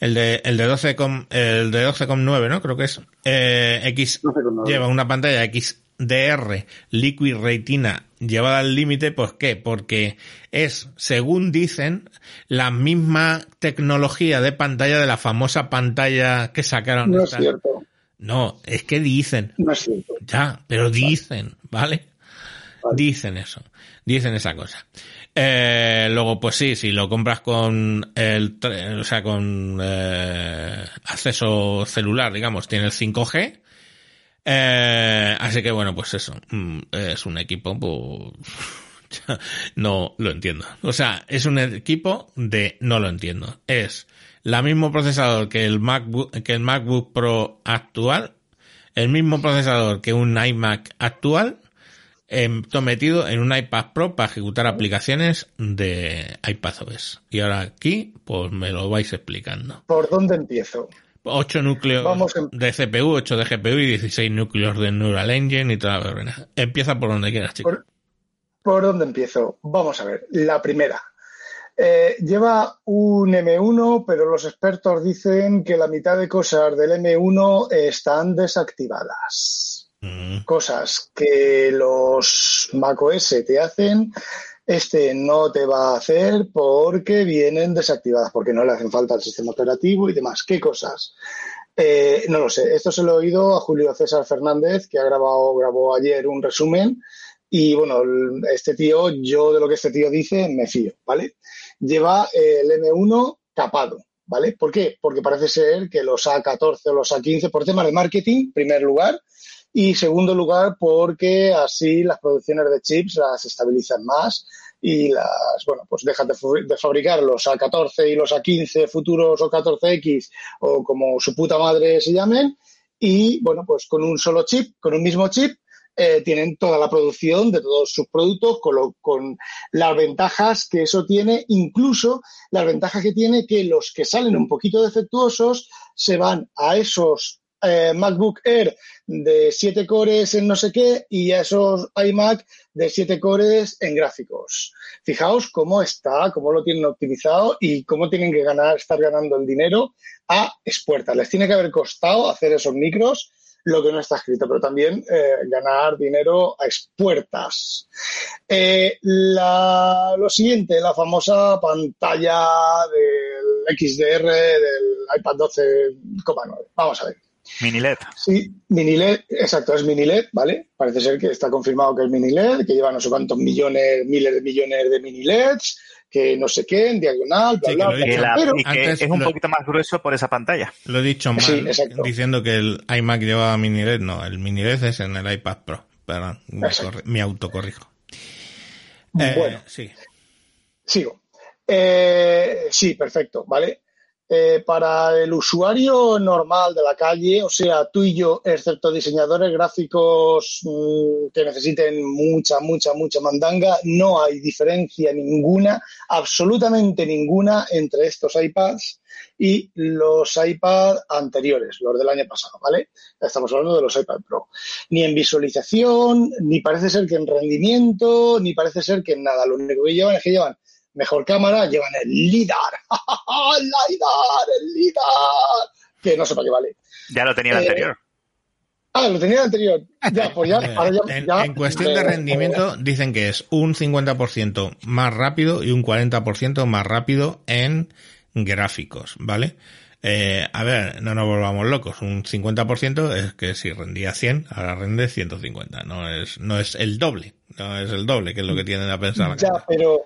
El de, el de 12 con, el de 12,9, ¿no? Creo que es. Eh, X 12,9. lleva una pantalla XDR Liquid Retina llevada al límite, ¿por qué? Porque es, según dicen, la misma tecnología de pantalla de la famosa pantalla que sacaron. No es cierto, No, es que dicen. no es cierto. Ya, pero dicen, ¿vale? Vale. Dicen eso, dicen esa cosa. Eh, luego, pues sí, si lo compras con el, o sea, con eh, acceso celular, digamos, tiene el 5G. Eh, así que bueno, pues eso, mm, es un equipo, pues, no lo entiendo. O sea, es un equipo de no lo entiendo. Es la mismo procesador que el MacBook, que el MacBook Pro actual, el mismo procesador que un iMac actual, todo metido en un iPad Pro para ejecutar aplicaciones de iPadOS. Y ahora aquí, pues me lo vais explicando. ¿Por dónde empiezo? 8 núcleos Vamos en- de CPU, 8 de GPU y 16 núcleos de Neural Engine y toda la verbena. Empieza por donde quieras, chico. Por, ¿Por dónde empiezo? Vamos a ver. La primera. Eh, lleva un M1, pero los expertos dicen que la mitad de cosas del M1 están desactivadas. Mm, Cosas que los macOS te hacen, este no te va a hacer porque vienen desactivadas, porque no le hacen falta al sistema operativo y demás. ¿Qué cosas? Eh, no lo sé. Esto se lo he oído a Julio César Fernández, que ha grabado, grabó ayer un resumen. Y bueno, este tío, yo de lo que este tío dice, me fío, ¿vale? Lleva eh, el M1 tapado, ¿vale? ¿Por qué? Porque parece ser que los A14 o los A15, por temas de marketing, primer lugar, y segundo lugar, porque así las producciones de chips las estabilizan más y las, bueno, pues dejan de, de fabricar los A14 y los A15 futuros o 14X o como su puta madre se llamen y, bueno, pues con un solo chip, con un mismo chip, eh, tienen toda la producción de todos sus productos con, con las ventajas que eso tiene, incluso las ventajas que tiene que los que salen un poquito defectuosos se van a esos eh, MacBook Air de 7 cores en no sé qué y a esos iMac de 7 cores en gráficos. Fijaos cómo está, cómo lo tienen optimizado y cómo tienen que ganar, estar ganando el dinero a expuertas. Les tiene que haber costado hacer esos micros lo que no está escrito, pero también eh, ganar dinero a expuertas. Eh, la- lo siguiente, la famosa pantalla del XDR del iPad 12,9. Vamos a ver. Mini LED. Sí, mini LED, exacto, es mini LED, ¿vale? Parece ser que está confirmado que es mini LED, que lleva no sé cuántos millones, miles de millones de mini LEDs, que no sé qué, en diagonal, bla, Sí, bla, que lo bla, he Y, dicho. bla. la- Pero, y que antes es un lo- poquito más grueso por esa pantalla. Lo he dicho mal, Sí, diciendo que el iMac llevaba mini LED. No, el mini LED es en el iPad Pro. Perdón, me, Exacto. corri- me autocorrijo. Eh, Bueno. Sí. Sigo. Eh, sí, perfecto, ¿vale? Eh, para el usuario normal de la calle, o sea, tú y yo, excepto diseñadores gráficos mm, que necesiten mucha, mucha, mucha mandanga, no hay diferencia ninguna, absolutamente ninguna entre estos iPads y los iPad anteriores, los del año pasado, ¿vale? Estamos hablando de los iPad Pro. Ni en visualización, ni parece ser que en rendimiento, ni parece ser que en nada. Lo único que llevan es que llevan mejor cámara, llevan el LIDAR. ¡El LIDAR! ¡El LIDAR! Que no sé para qué vale. Ya lo tenía el Eh, anterior. Ah, lo tenía el anterior. Ya, pues ya, ahora ya- en, ya- en cuestión de eh, rendimiento, dicen que es un 50% más rápido y un 40% más rápido en gráficos, ¿vale? Eh, a ver, no nos volvamos locos. Un 50% es que si rendía 100, ahora rinde 150. No es, no es el doble. No es el doble, que es lo que tienen a pensar. Ya, pero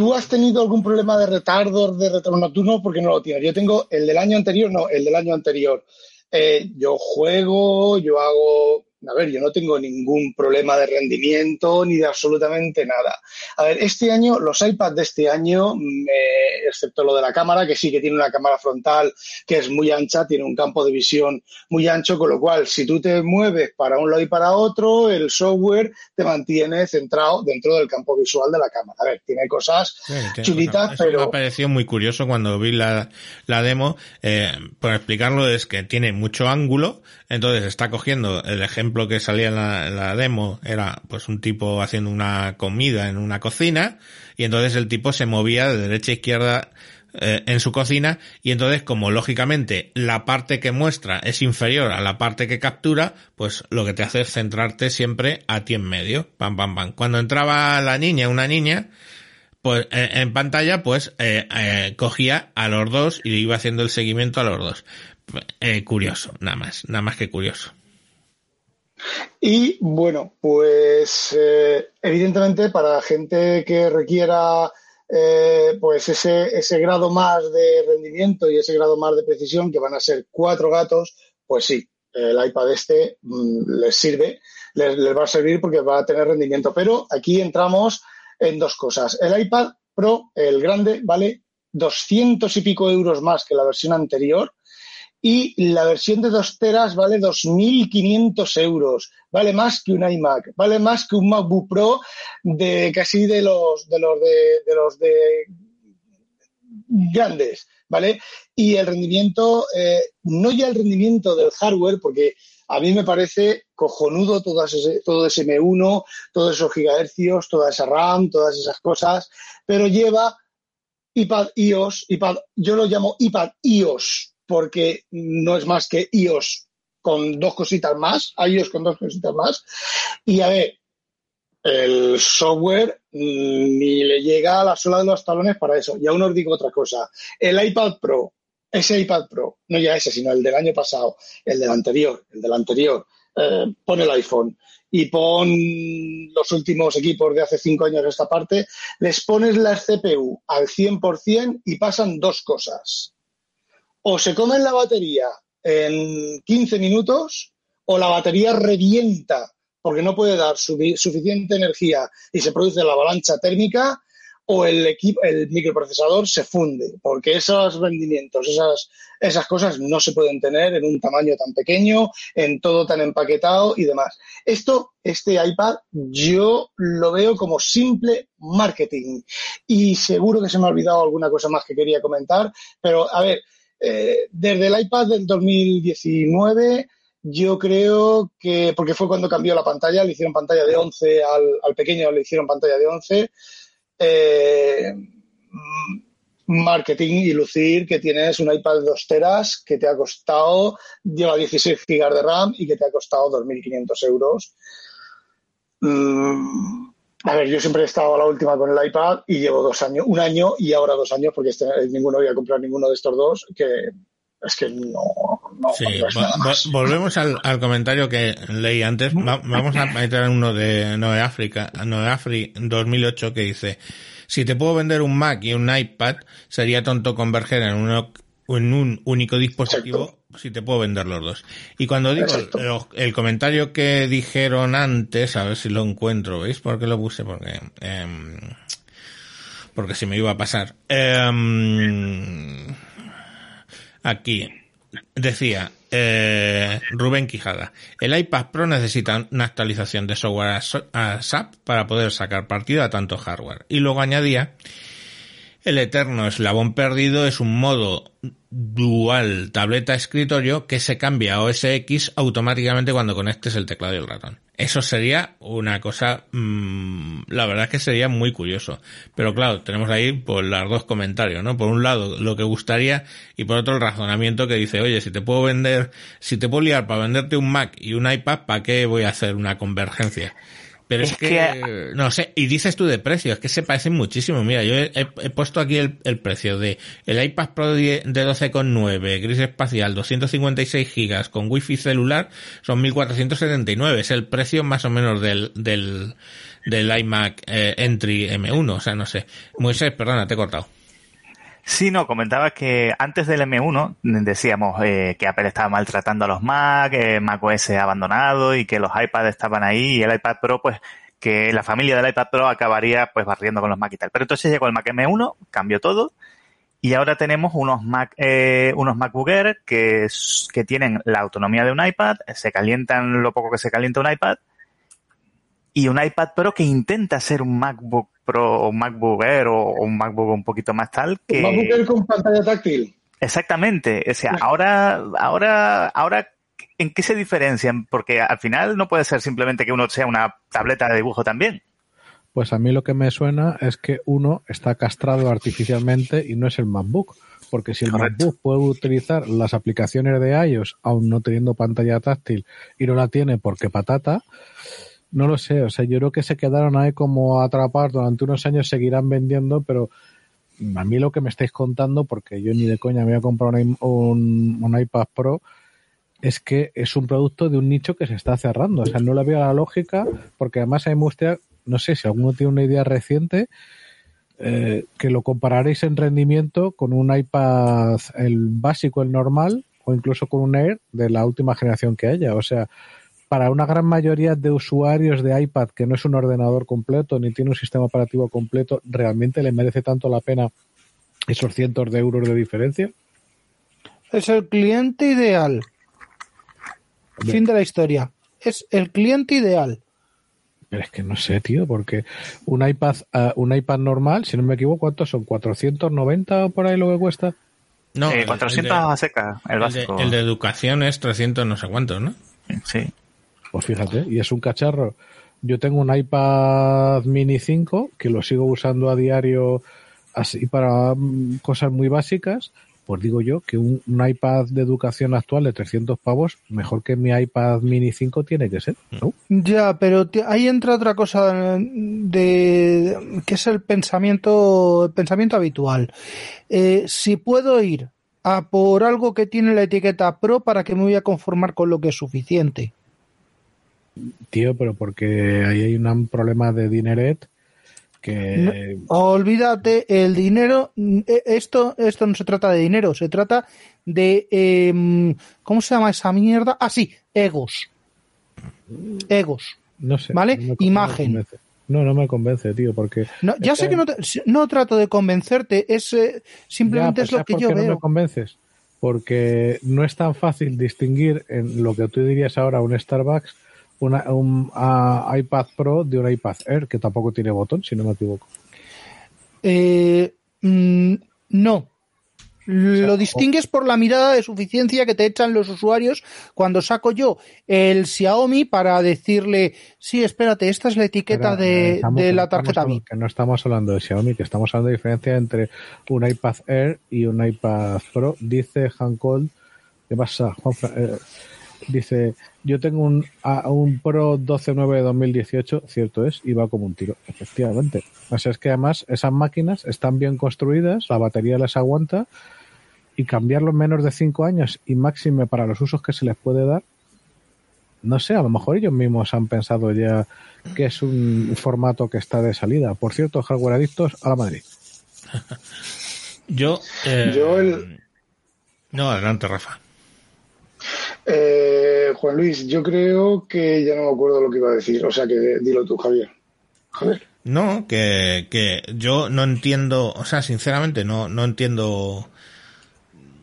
¿tú has tenido algún problema de retardo, de retorno nocturno? Porque no lo tienes. Yo tengo el del año anterior, no, el del año anterior. Eh, yo juego, yo hago... A ver, yo no tengo ningún problema de rendimiento ni de absolutamente nada. A ver, este año, los iPads de este año, me- excepto lo de la cámara, que sí que tiene una cámara frontal que es muy ancha, tiene un campo de visión muy ancho, con lo cual, si tú te mueves para un lado y para otro, el software te mantiene centrado dentro del campo visual de la cámara. A ver, tiene cosas Sí, chulitas. Eso me pero ha parecido muy curioso cuando vi la, la demo. Eh, por explicarlo, es que tiene mucho ángulo, entonces está cogiendo el ejemplo que salía en la, demo, era pues un tipo haciendo una comida en una cocina, y entonces el tipo se movía de derecha a izquierda eh, en su cocina, y entonces como lógicamente la parte que muestra es inferior a la parte que captura, pues lo que te hace es centrarte siempre a ti en medio, pam, pam, pam. Cuando entraba la niña, una niña, pues eh, en pantalla pues eh, cogía a los dos y iba haciendo el seguimiento a los dos. Curioso nada más nada más que curioso Y bueno, pues eh, evidentemente para gente que requiera eh, pues ese, ese grado más de rendimiento y ese grado más de precisión, que van a ser cuatro gatos, pues sí, el iPad este mm, les sirve, les, les va a servir porque va a tener rendimiento. Pero aquí entramos en dos cosas. El iPad Pro, el grande, vale 200 y pico euros más que la versión anterior y la versión de 2 teras vale 2.500 euros, vale más que un iMac, vale más que un MacBook Pro de casi de los de los de, los de grandes, ¿vale? Y el rendimiento, eh, no ya el rendimiento del hardware, porque a mí me parece cojonudo todo ese, todo ese M1, todos esos gigahercios, toda esa RAM, todas esas cosas, pero lleva iPad iOS, iPad, yo lo llamo iPad iOS, porque no es más que iOS con dos cositas más, iOS con dos cositas más. Y a ver, el software mm, ni le llega a la sola de los talones para eso. Y aún os digo otra cosa. El iPad Pro, ese iPad Pro, no ya ese, sino el del año pasado, el del anterior, el del anterior, eh, pon el iPhone y pon los últimos equipos de hace cinco años esta parte, les pones la CPU al 100% y pasan dos cosas. O se comen la batería en 15 minutos o la batería revienta porque no puede dar sufi- suficiente energía y se produce la avalancha térmica o el equipo, el microprocesador se funde, porque esos rendimientos, esas, esas cosas no se pueden tener en un tamaño tan pequeño, en todo tan empaquetado y demás. Esto, este iPad, yo lo veo como simple marketing. Y seguro que se me ha olvidado alguna cosa más que quería comentar, pero a ver, eh, desde el iPad del 2019 yo creo que, porque fue cuando cambió la pantalla, le hicieron pantalla de 11 al, pequeño, le hicieron pantalla de 11. Eh, marketing y lucir que tienes un iPad de 2 teras que te ha costado, lleva 16 GB de RAM y que te ha costado 2.500 euros. Mm, a ver, yo siempre he estado a la última con el iPad y llevo dos años, un año y ahora dos años, porque este, ninguno voy a comprar ninguno de estos dos, que es que no, no, Sí, no vo- vo- volvemos al, al comentario que leí antes. Va- vamos a meter uno de Noe África, Noe Afri 2008 que dice, si te puedo vender un Mac y un iPad, sería tonto converger en, uno, en un único dispositivo si te puedo vender los dos. Y cuando digo lo- el comentario que dijeron antes, a ver si lo encuentro, ¿veis por qué lo puse? Porque... em, porque se me iba a pasar. Em, aquí decía eh, Rubén Quijada, el iPad Pro necesita una actualización de software a so- a SAP para poder sacar partido a tanto hardware. Y luego añadía, el eterno eslabón perdido es un modo dual tableta escritorio que se cambia a OS X automáticamente cuando conectes el teclado y el ratón. Eso sería una cosa, mm, la verdad es que sería muy curioso. Pero claro, tenemos ahí por los dos comentarios, ¿no? Por un lado, lo que gustaría y por otro el razonamiento que dice, oye, si te puedo vender, si te puedo liar para venderte un Mac y un iPad, ¿para qué voy a hacer una convergencia? Pero es, Es que, que- no sé, y dices tú de precio, es que se parecen muchísimo. Mira, yo he, puesto aquí el, el precio de el iPad Pro de de 12,9, gris espacial, 256 gigas con wifi celular, son 1479. Es el precio más o menos del, del, del iMac eh, Entry M1, o sea, no sé. Moisés, perdona, te he cortado. Sí, no, comentaba que antes del M1 decíamos eh, que Apple estaba maltratando a los Mac, eh, Mac OS abandonado y que los iPads estaban ahí y el iPad Pro, pues que la familia del iPad Pro acabaría pues barriendo con los Mac y tal. Pero entonces llegó el Mac M1, cambió todo y ahora tenemos unos Mac, eh, unos MacBook que, que tienen la autonomía de un iPad, se calientan lo poco que se calienta un iPad y un iPad Pro que intenta ser un MacBook Pro o un MacBook Air o, o un MacBook un poquito más tal que ¿Va a buscar con pantalla táctil? exactamente o sea ahora ahora ahora en qué se diferencian porque al final no puede ser simplemente que uno sea una tableta de dibujo también Pues a mí lo que me suena es que uno está castrado artificialmente y no es el MacBook. Porque si el Correcto. MacBook puede utilizar las aplicaciones de iOS, aún no teniendo pantalla táctil, y no la tiene porque patata, no lo sé. O sea, yo creo que se quedaron ahí como atrapados durante unos años, seguirán vendiendo, pero a mí lo que me estáis contando, porque yo ni de coña me voy a comprar un, un, un iPad Pro, es que es un producto de un nicho que se está cerrando. O sea, no le veo la lógica, porque además a me gustaría, no sé si alguno tiene una idea reciente, eh, que lo compararéis en rendimiento con un iPad, el básico, el normal, o incluso con un Air de la última generación que haya. O sea, para una gran mayoría de usuarios de iPad que no es un ordenador completo ni tiene un sistema operativo completo, ¿realmente le merece tanto la pena esos cientos de euros de diferencia? Es el cliente ideal. Fin de la historia. Es el cliente ideal. Pero es que no sé, tío, porque un iPad, ah, un iPad normal, si no me equivoco, ¿cuántos son? ¿490 o por ahí lo que cuesta? No, Eh, el- 400 el de- a seca el el de, básico el de educación es 300 no sé cuántos, ¿no? sí Pues fíjate, y es un cacharro. Yo tengo un iPad mini 5 que lo sigo usando a diario así para mm, cosas muy básicas. Pues digo yo que un, iPad de educación actual de 300 pavos, mejor que mi iPad mini 5 tiene que ser. ¿no? Ya, pero ahí entra otra cosa de que es el pensamiento, el pensamiento habitual. Eh, si puedo ir a por algo que tiene la etiqueta Pro, ¿para que me voy a conformar con lo que es suficiente? Tío, pero porque ahí hay un problema de dineret que... Olvídate, el dinero, eh, esto, esto no se trata de dinero, se trata de, em, ¿cómo se llama esa mierda? Ah, sí, egos. Egos. No sé. ¿Vale? no no Imagen. No, no me convence, tío, porque... No, ya sé que no, te- no trato de convencerte, es eh, simplemente Ya, es lo ¿sabes que yo qué no veo. me convences? Porque no es tan fácil distinguir en lo que tú dirías ahora un Starbucks, una, un ah, iPad Pro de un iPad Air, que tampoco tiene botón, si no me equivoco. Eh, mm, no. Lo distingues por la mirada de suficiencia que te echan los usuarios cuando saco yo el Xiaomi para decirle, sí, espérate, esta es la etiqueta de, estamos- de la tarjeta VIP. Que no estamos hablando de Xiaomi, que estamos hablando de diferencia entre un iPad Air y un iPad Pro. Dice Hancol, ¿qué pasa, Juanfra? Eh, dice, yo tengo un, a- un Pro 12.9 de 2018, cierto es, y va como un tiro, efectivamente. O sea, es que además esas máquinas están bien construidas, la batería les aguanta, y cambiarlo en menos de 5 años y máxime para los usos que se les puede dar, no sé, a lo mejor ellos mismos han pensado ya que es un formato que está de salida. Por cierto, hardware adictos a la Madrid. Yo. eh, Yo el- No, adelante, Rafa. Eh, Juan Luis, yo creo que ya no me acuerdo lo que iba a decir. O sea que dilo tú, Javier. Javier. No, que, que yo no entiendo, o sea, sinceramente no, no entiendo,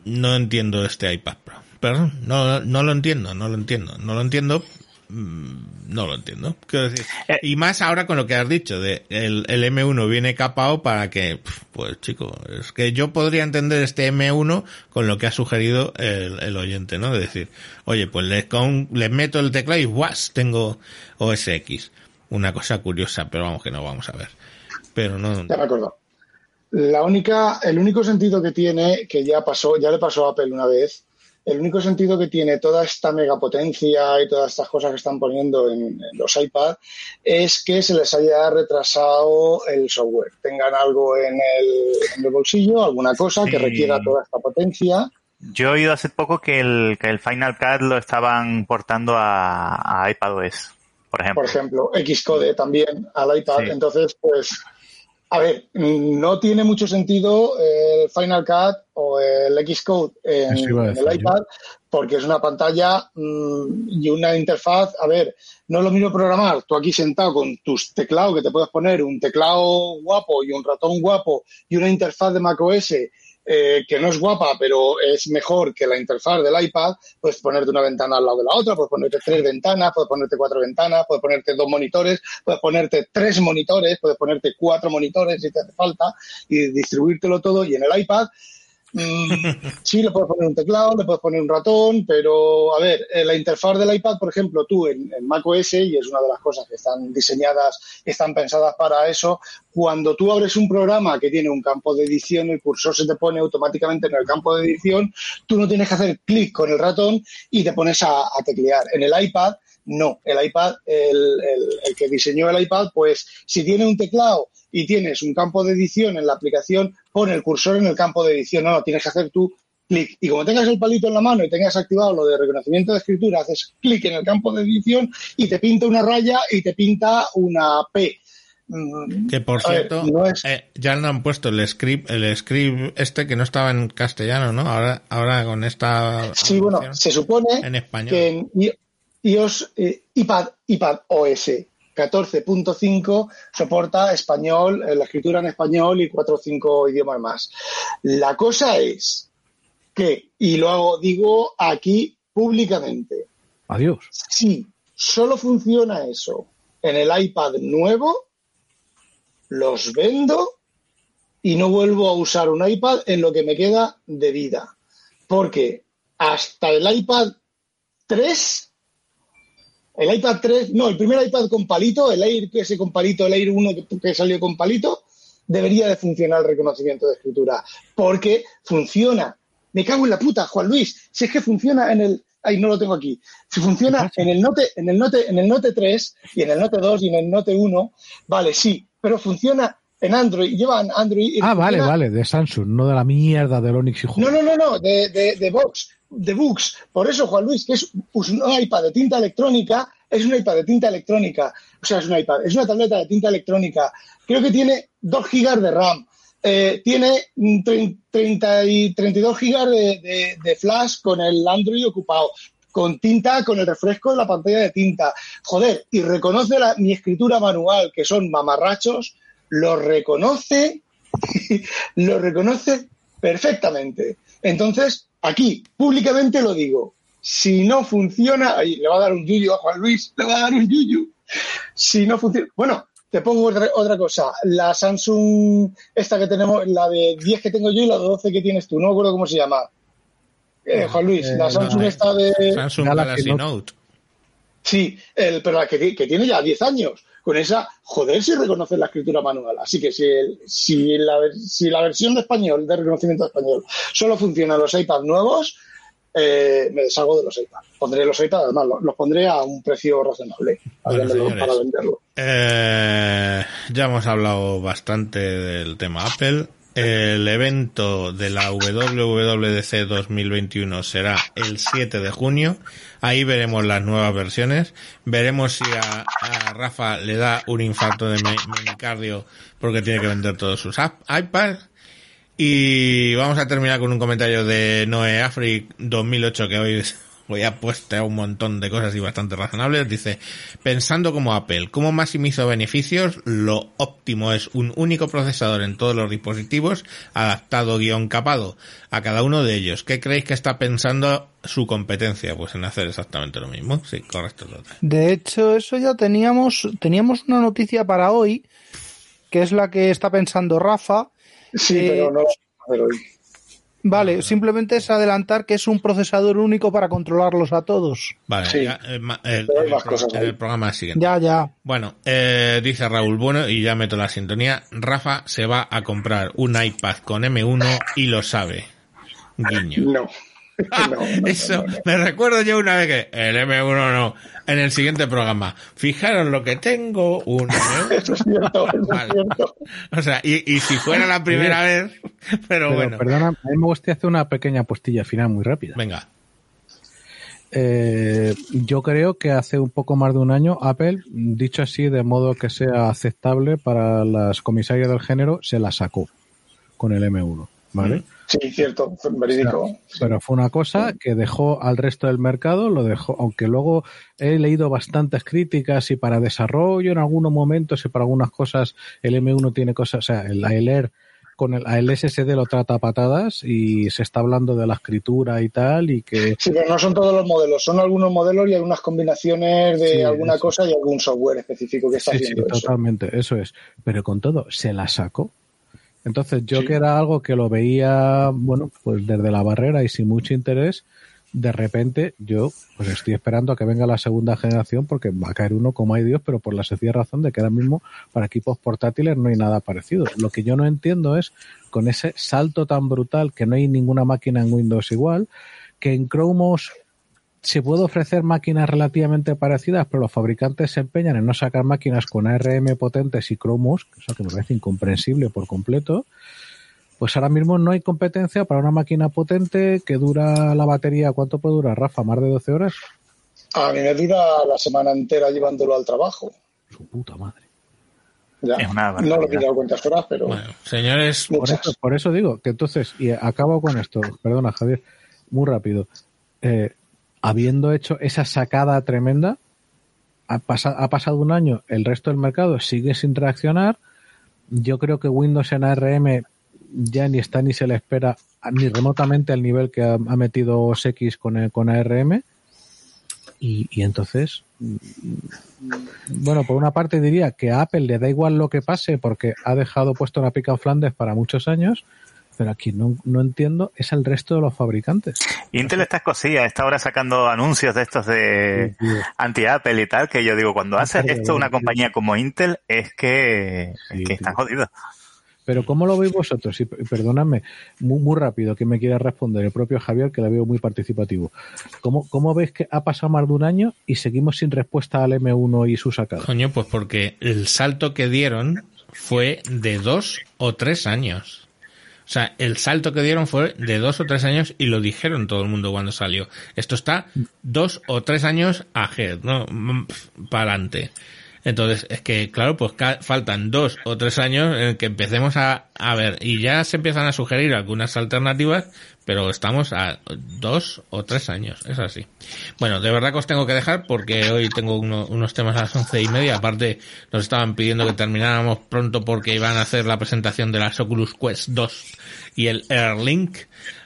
no entiendo este iPad Pro. Perdón, no, no lo entiendo, no lo entiendo, no lo entiendo, no lo entiendo. Quiero decir, Eh. y más ahora con lo que has dicho, de el, el M1 viene capado para que, pues chico, es que yo podría entender este M1 con lo que ha sugerido el, el oyente, ¿no? De decir, oye, pues le, con, le meto el teclado y ¡guas! tengo OS X. Una cosa curiosa, pero vamos que no vamos a ver. Pero no, Ya me acuerdo. La única, el único sentido que tiene, que ya pasó, ya le pasó a Apple una vez, el único sentido que tiene toda esta megapotencia y todas estas cosas que están poniendo en, en los iPad es que se les haya retrasado el software. Tengan algo en el, en el bolsillo, alguna cosa que requiera toda esta potencia. Yo he oído hace poco que el, que el Final Cut lo estaban portando a, a iPadOS, por ejemplo. por ejemplo, Xcode también al iPad. Sí. Entonces, pues, a ver, no tiene mucho sentido Final Cut o el Xcode en, en el iPad porque es una pantalla mm, y una interfaz. A ver, no es lo mismo programar tú aquí sentado con tus teclados, que te puedes poner un teclado guapo y un ratón guapo y una interfaz de macOS eh, que no es guapa, pero es mejor que la interfaz del iPad, puedes ponerte una ventana al lado de la otra, puedes ponerte tres ventanas, puedes ponerte cuatro ventanas, puedes ponerte dos monitores, puedes ponerte tres monitores, puedes ponerte cuatro monitores si te hace falta y distribuírtelo todo. Y en el iPad, sí, le puedes poner un teclado, le puedes poner un ratón, pero a ver, eh, la interfaz del iPad, por ejemplo, tú en, en macOS, y es una de las cosas que están diseñadas, están pensadas para eso, cuando tú abres un programa que tiene un campo de edición, el cursor se te pone automáticamente en el campo de edición, tú no tienes que hacer clic con el ratón y te pones a, a teclear. En el iPad, no. El iPad, el- el que diseñó el iPad, pues si tiene un teclado y tienes un campo de edición en la aplicación, pone el cursor en el campo de edición. No, no, tienes que hacer tú clic. Y como tengas el palito en la mano y tengas activado lo de reconocimiento de escritura, haces clic en el campo de edición y te pinta una raya y te pinta una P. Mm, Que por a ver, cierto, no es- eh, ya le han puesto el script, el script este que no estaba en castellano, ¿no? Ahora, ahora con esta Sí, bueno, se supone en español. que en iOS, eh, iPad, iPad OS 14.5 soporta español, eh, la escritura en español y cuatro o cinco idiomas más. La cosa es que, y lo digo aquí públicamente, Adiós. si solo funciona eso en el iPad nuevo, los vendo y no vuelvo a usar un iPad en lo que me queda de vida. Porque hasta el iPad 3, el iPad 3, no, el primer iPad con palito, el Air que ese con palito, el Air 1 que, que salió con palito, debería de funcionar el reconocimiento de escritura. Porque funciona. Me cago en la puta, Juan Luis. Si es que funciona en el. Ay, no lo tengo aquí. Si funciona en el Note, en el Note, en el Note 3 y en el Note 2 y en el Note 1, vale, sí, pero funciona en Android, llevan Android. Ah, vale, vale, de Samsung, no de la mierda del Onix y no, no, no, no, de, de, de Vox, de Books. Por eso, Juan Luis, que es un iPad de tinta electrónica, es un iPad de tinta electrónica. O sea, es un iPad, es una tableta de tinta electrónica. Creo que tiene 2 gigas de RAM. eh, tiene mm, trein- 30 y 32 gigas de, de- de flash con el Android ocupado. con tinta, con el refresco de la pantalla de tinta. Joder, y reconoce la- mi escritura manual, que son mamarrachos, lo reconoce, lo reconoce perfectamente. Entonces, aquí, públicamente lo digo, si no funciona, ahí le va a dar un yuyu a Juan Luis, le va a dar un yuyu. Si no funciona, bueno, te pongo otra, otra cosa. La Samsung, esta que tenemos, la de 10 que tengo yo y la de 12 que tienes tú, no me acuerdo cómo se llama. Eh, Juan Luis, Eh, la Samsung no, esta de... Samsung Galaxy Note. Note. Sí, el, pero la que, que tiene ya 10 años. Con esa, joder, si reconoce la escritura manual. Así que si, el- si, la, si la versión de español, de reconocimiento de español, solo funciona en los iPads nuevos, eh, me deshago de los iPads. Pondré los iPads, además, los, los pondré a un precio razonable Bueno, señores. para venderlo. Eh, ya hemos hablado bastante del tema Apple. El evento de la WWDC 2021 será el 7 de junio. Ahí veremos las nuevas versiones. Veremos si a, Rafa le da un infarto de me- miocardio porque tiene que vender todos sus iPads. Y vamos a terminar con un comentario de Noé Afric 2008 que hoy hoy ha puesto un montón de cosas y bastante razonables. Dice, pensando como Apple, ¿cómo maximizo beneficios? Lo óptimo es un único procesador en todos los dispositivos, adaptado guion capado a cada uno de ellos. ¿Qué creéis que está pensando su competencia? Pues en hacer exactamente lo mismo. Sí, correcto. total. De hecho, eso ya teníamos, teníamos una noticia para hoy, que es la que está pensando Rafa. Sí, Eh, pero no lo vamos a hacer hoy. Vale, simplemente es adelantar que es un procesador único para controlarlos a todos. Vale, Sí. ya, eh, el- el, ahí. el programa siguiente. Ya, ya. Bueno, eh, dice Raúl, bueno, y ya meto la sintonía, Rafa se va a comprar un iPad con M1 y lo sabe. Guiño. No. No, no, Eso, no, no. me recuerdo yo una vez que el M1 no, en el siguiente programa. Fijaros lo que tengo, un M1. Eso es cierto, eso Vale. es cierto. O sea, y, y si fuera la primera vez, pero, Pero, bueno, perdona, a mí me gustaría hacer una pequeña postilla final muy rápida. venga. Eh, yo creo que hace un poco más de un año Apple, dicho así de modo que sea aceptable para las comisarias del género, se la sacó con el M1, ¿vale? Sí, cierto, verídico. Pero fue una cosa que dejó al resto del mercado, lo dejó, aunque luego he leído bastantes críticas y para desarrollo en algunos momentos y para algunas cosas el M1 tiene cosas, o sea, el Air con el, el SSD lo trata a patadas y se está hablando de la escritura y tal y que Sí, pero no son todos los modelos, son algunos modelos y algunas combinaciones de Sí, alguna eso. cosa y algún software específico que está Sí, sí, haciendo eso. totalmente, eso es. Pero con todo, se la sacó. Entonces, yo Sí. que era algo que lo veía, bueno, pues desde la barrera y sin mucho interés, de repente yo pues estoy esperando a que venga la segunda generación porque va a caer uno como hay Dios, pero por la sencilla razón de que ahora mismo para equipos portátiles no hay nada parecido. Lo que yo no entiendo es con ese salto tan brutal que no hay ninguna máquina en Windows igual, que en Chrome OS se puede ofrecer máquinas relativamente parecidas, pero los fabricantes se empeñan en no sacar máquinas con ARM potentes y Chrome OS, eso que me parece incomprensible por completo. Pues ahora mismo no hay competencia para una máquina potente que dura la batería. ¿Cuánto puede durar, Rafa? ¿Más de 12 horas? A mí me dura la semana entera llevándolo al trabajo. Su puta madre. Ya. Es una no lo he pillado cuentas horas, pero Bueno, señores, Por eso, por eso digo que entonces, y acabo con esto, perdona Javier, muy rápido. Eh, habiendo hecho esa sacada tremenda, ha, pasa- ha pasado un año, el resto del mercado sigue sin reaccionar. Yo creo que Windows en ARM ya ni está ni se le espera ni remotamente al nivel que ha, metido OS X con, con ARM. Y, y entonces, mm, bueno, por una parte diría que a Apple le da igual lo que pase porque ha dejado puesto la pica en Flandes para muchos años, pero aquí no, no entiendo es el resto de los fabricantes. Intel está escocía, está ahora sacando anuncios de estos de Sí, anti-Apple y tal, que yo digo, cuando hace Apple, esto una compañía como Intel, es que, Sí, es que están tío. jodidos. Pero ¿cómo lo veis vosotros? Y perdonadme, muy, muy rápido que me quiera responder el propio Javier, que la veo muy participativo. ¿Cómo, ¿Cómo veis que ha pasado más de un año y seguimos sin respuesta al M1 y su sacada? coño, pues porque el salto que dieron fue de dos o tres años. O sea, el salto que dieron fue de dos o tres años y lo dijeron todo el mundo cuando salió. Esto está dos o tres años ahead, ¿no? Para adelante. Entonces, es que, claro, pues faltan dos o tres años en que empecemos a, a ver, y ya se empiezan a sugerir algunas alternativas, pero estamos a dos o tres años, es así. Bueno, de verdad que os tengo que dejar porque hoy tengo uno- unos temas a las once y media, aparte nos estaban pidiendo que termináramos pronto porque iban a hacer la presentación de las Oculus Quest 2 y el Airlink,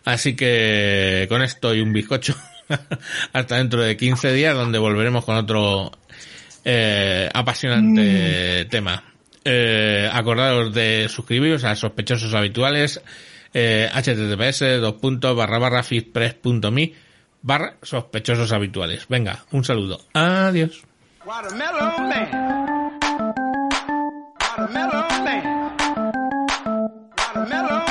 así que con esto y un bizcocho. Hasta dentro de 15 días donde volveremos con otro eh, apasionante tema. Eh, acordaros de suscribiros a sospechosos habituales eh, https dos puntos barra barra fitpress.me barra sospechosos habituales. Venga, un saludo. Adiós. Watermelon Man. Watermelon Man. Watermelon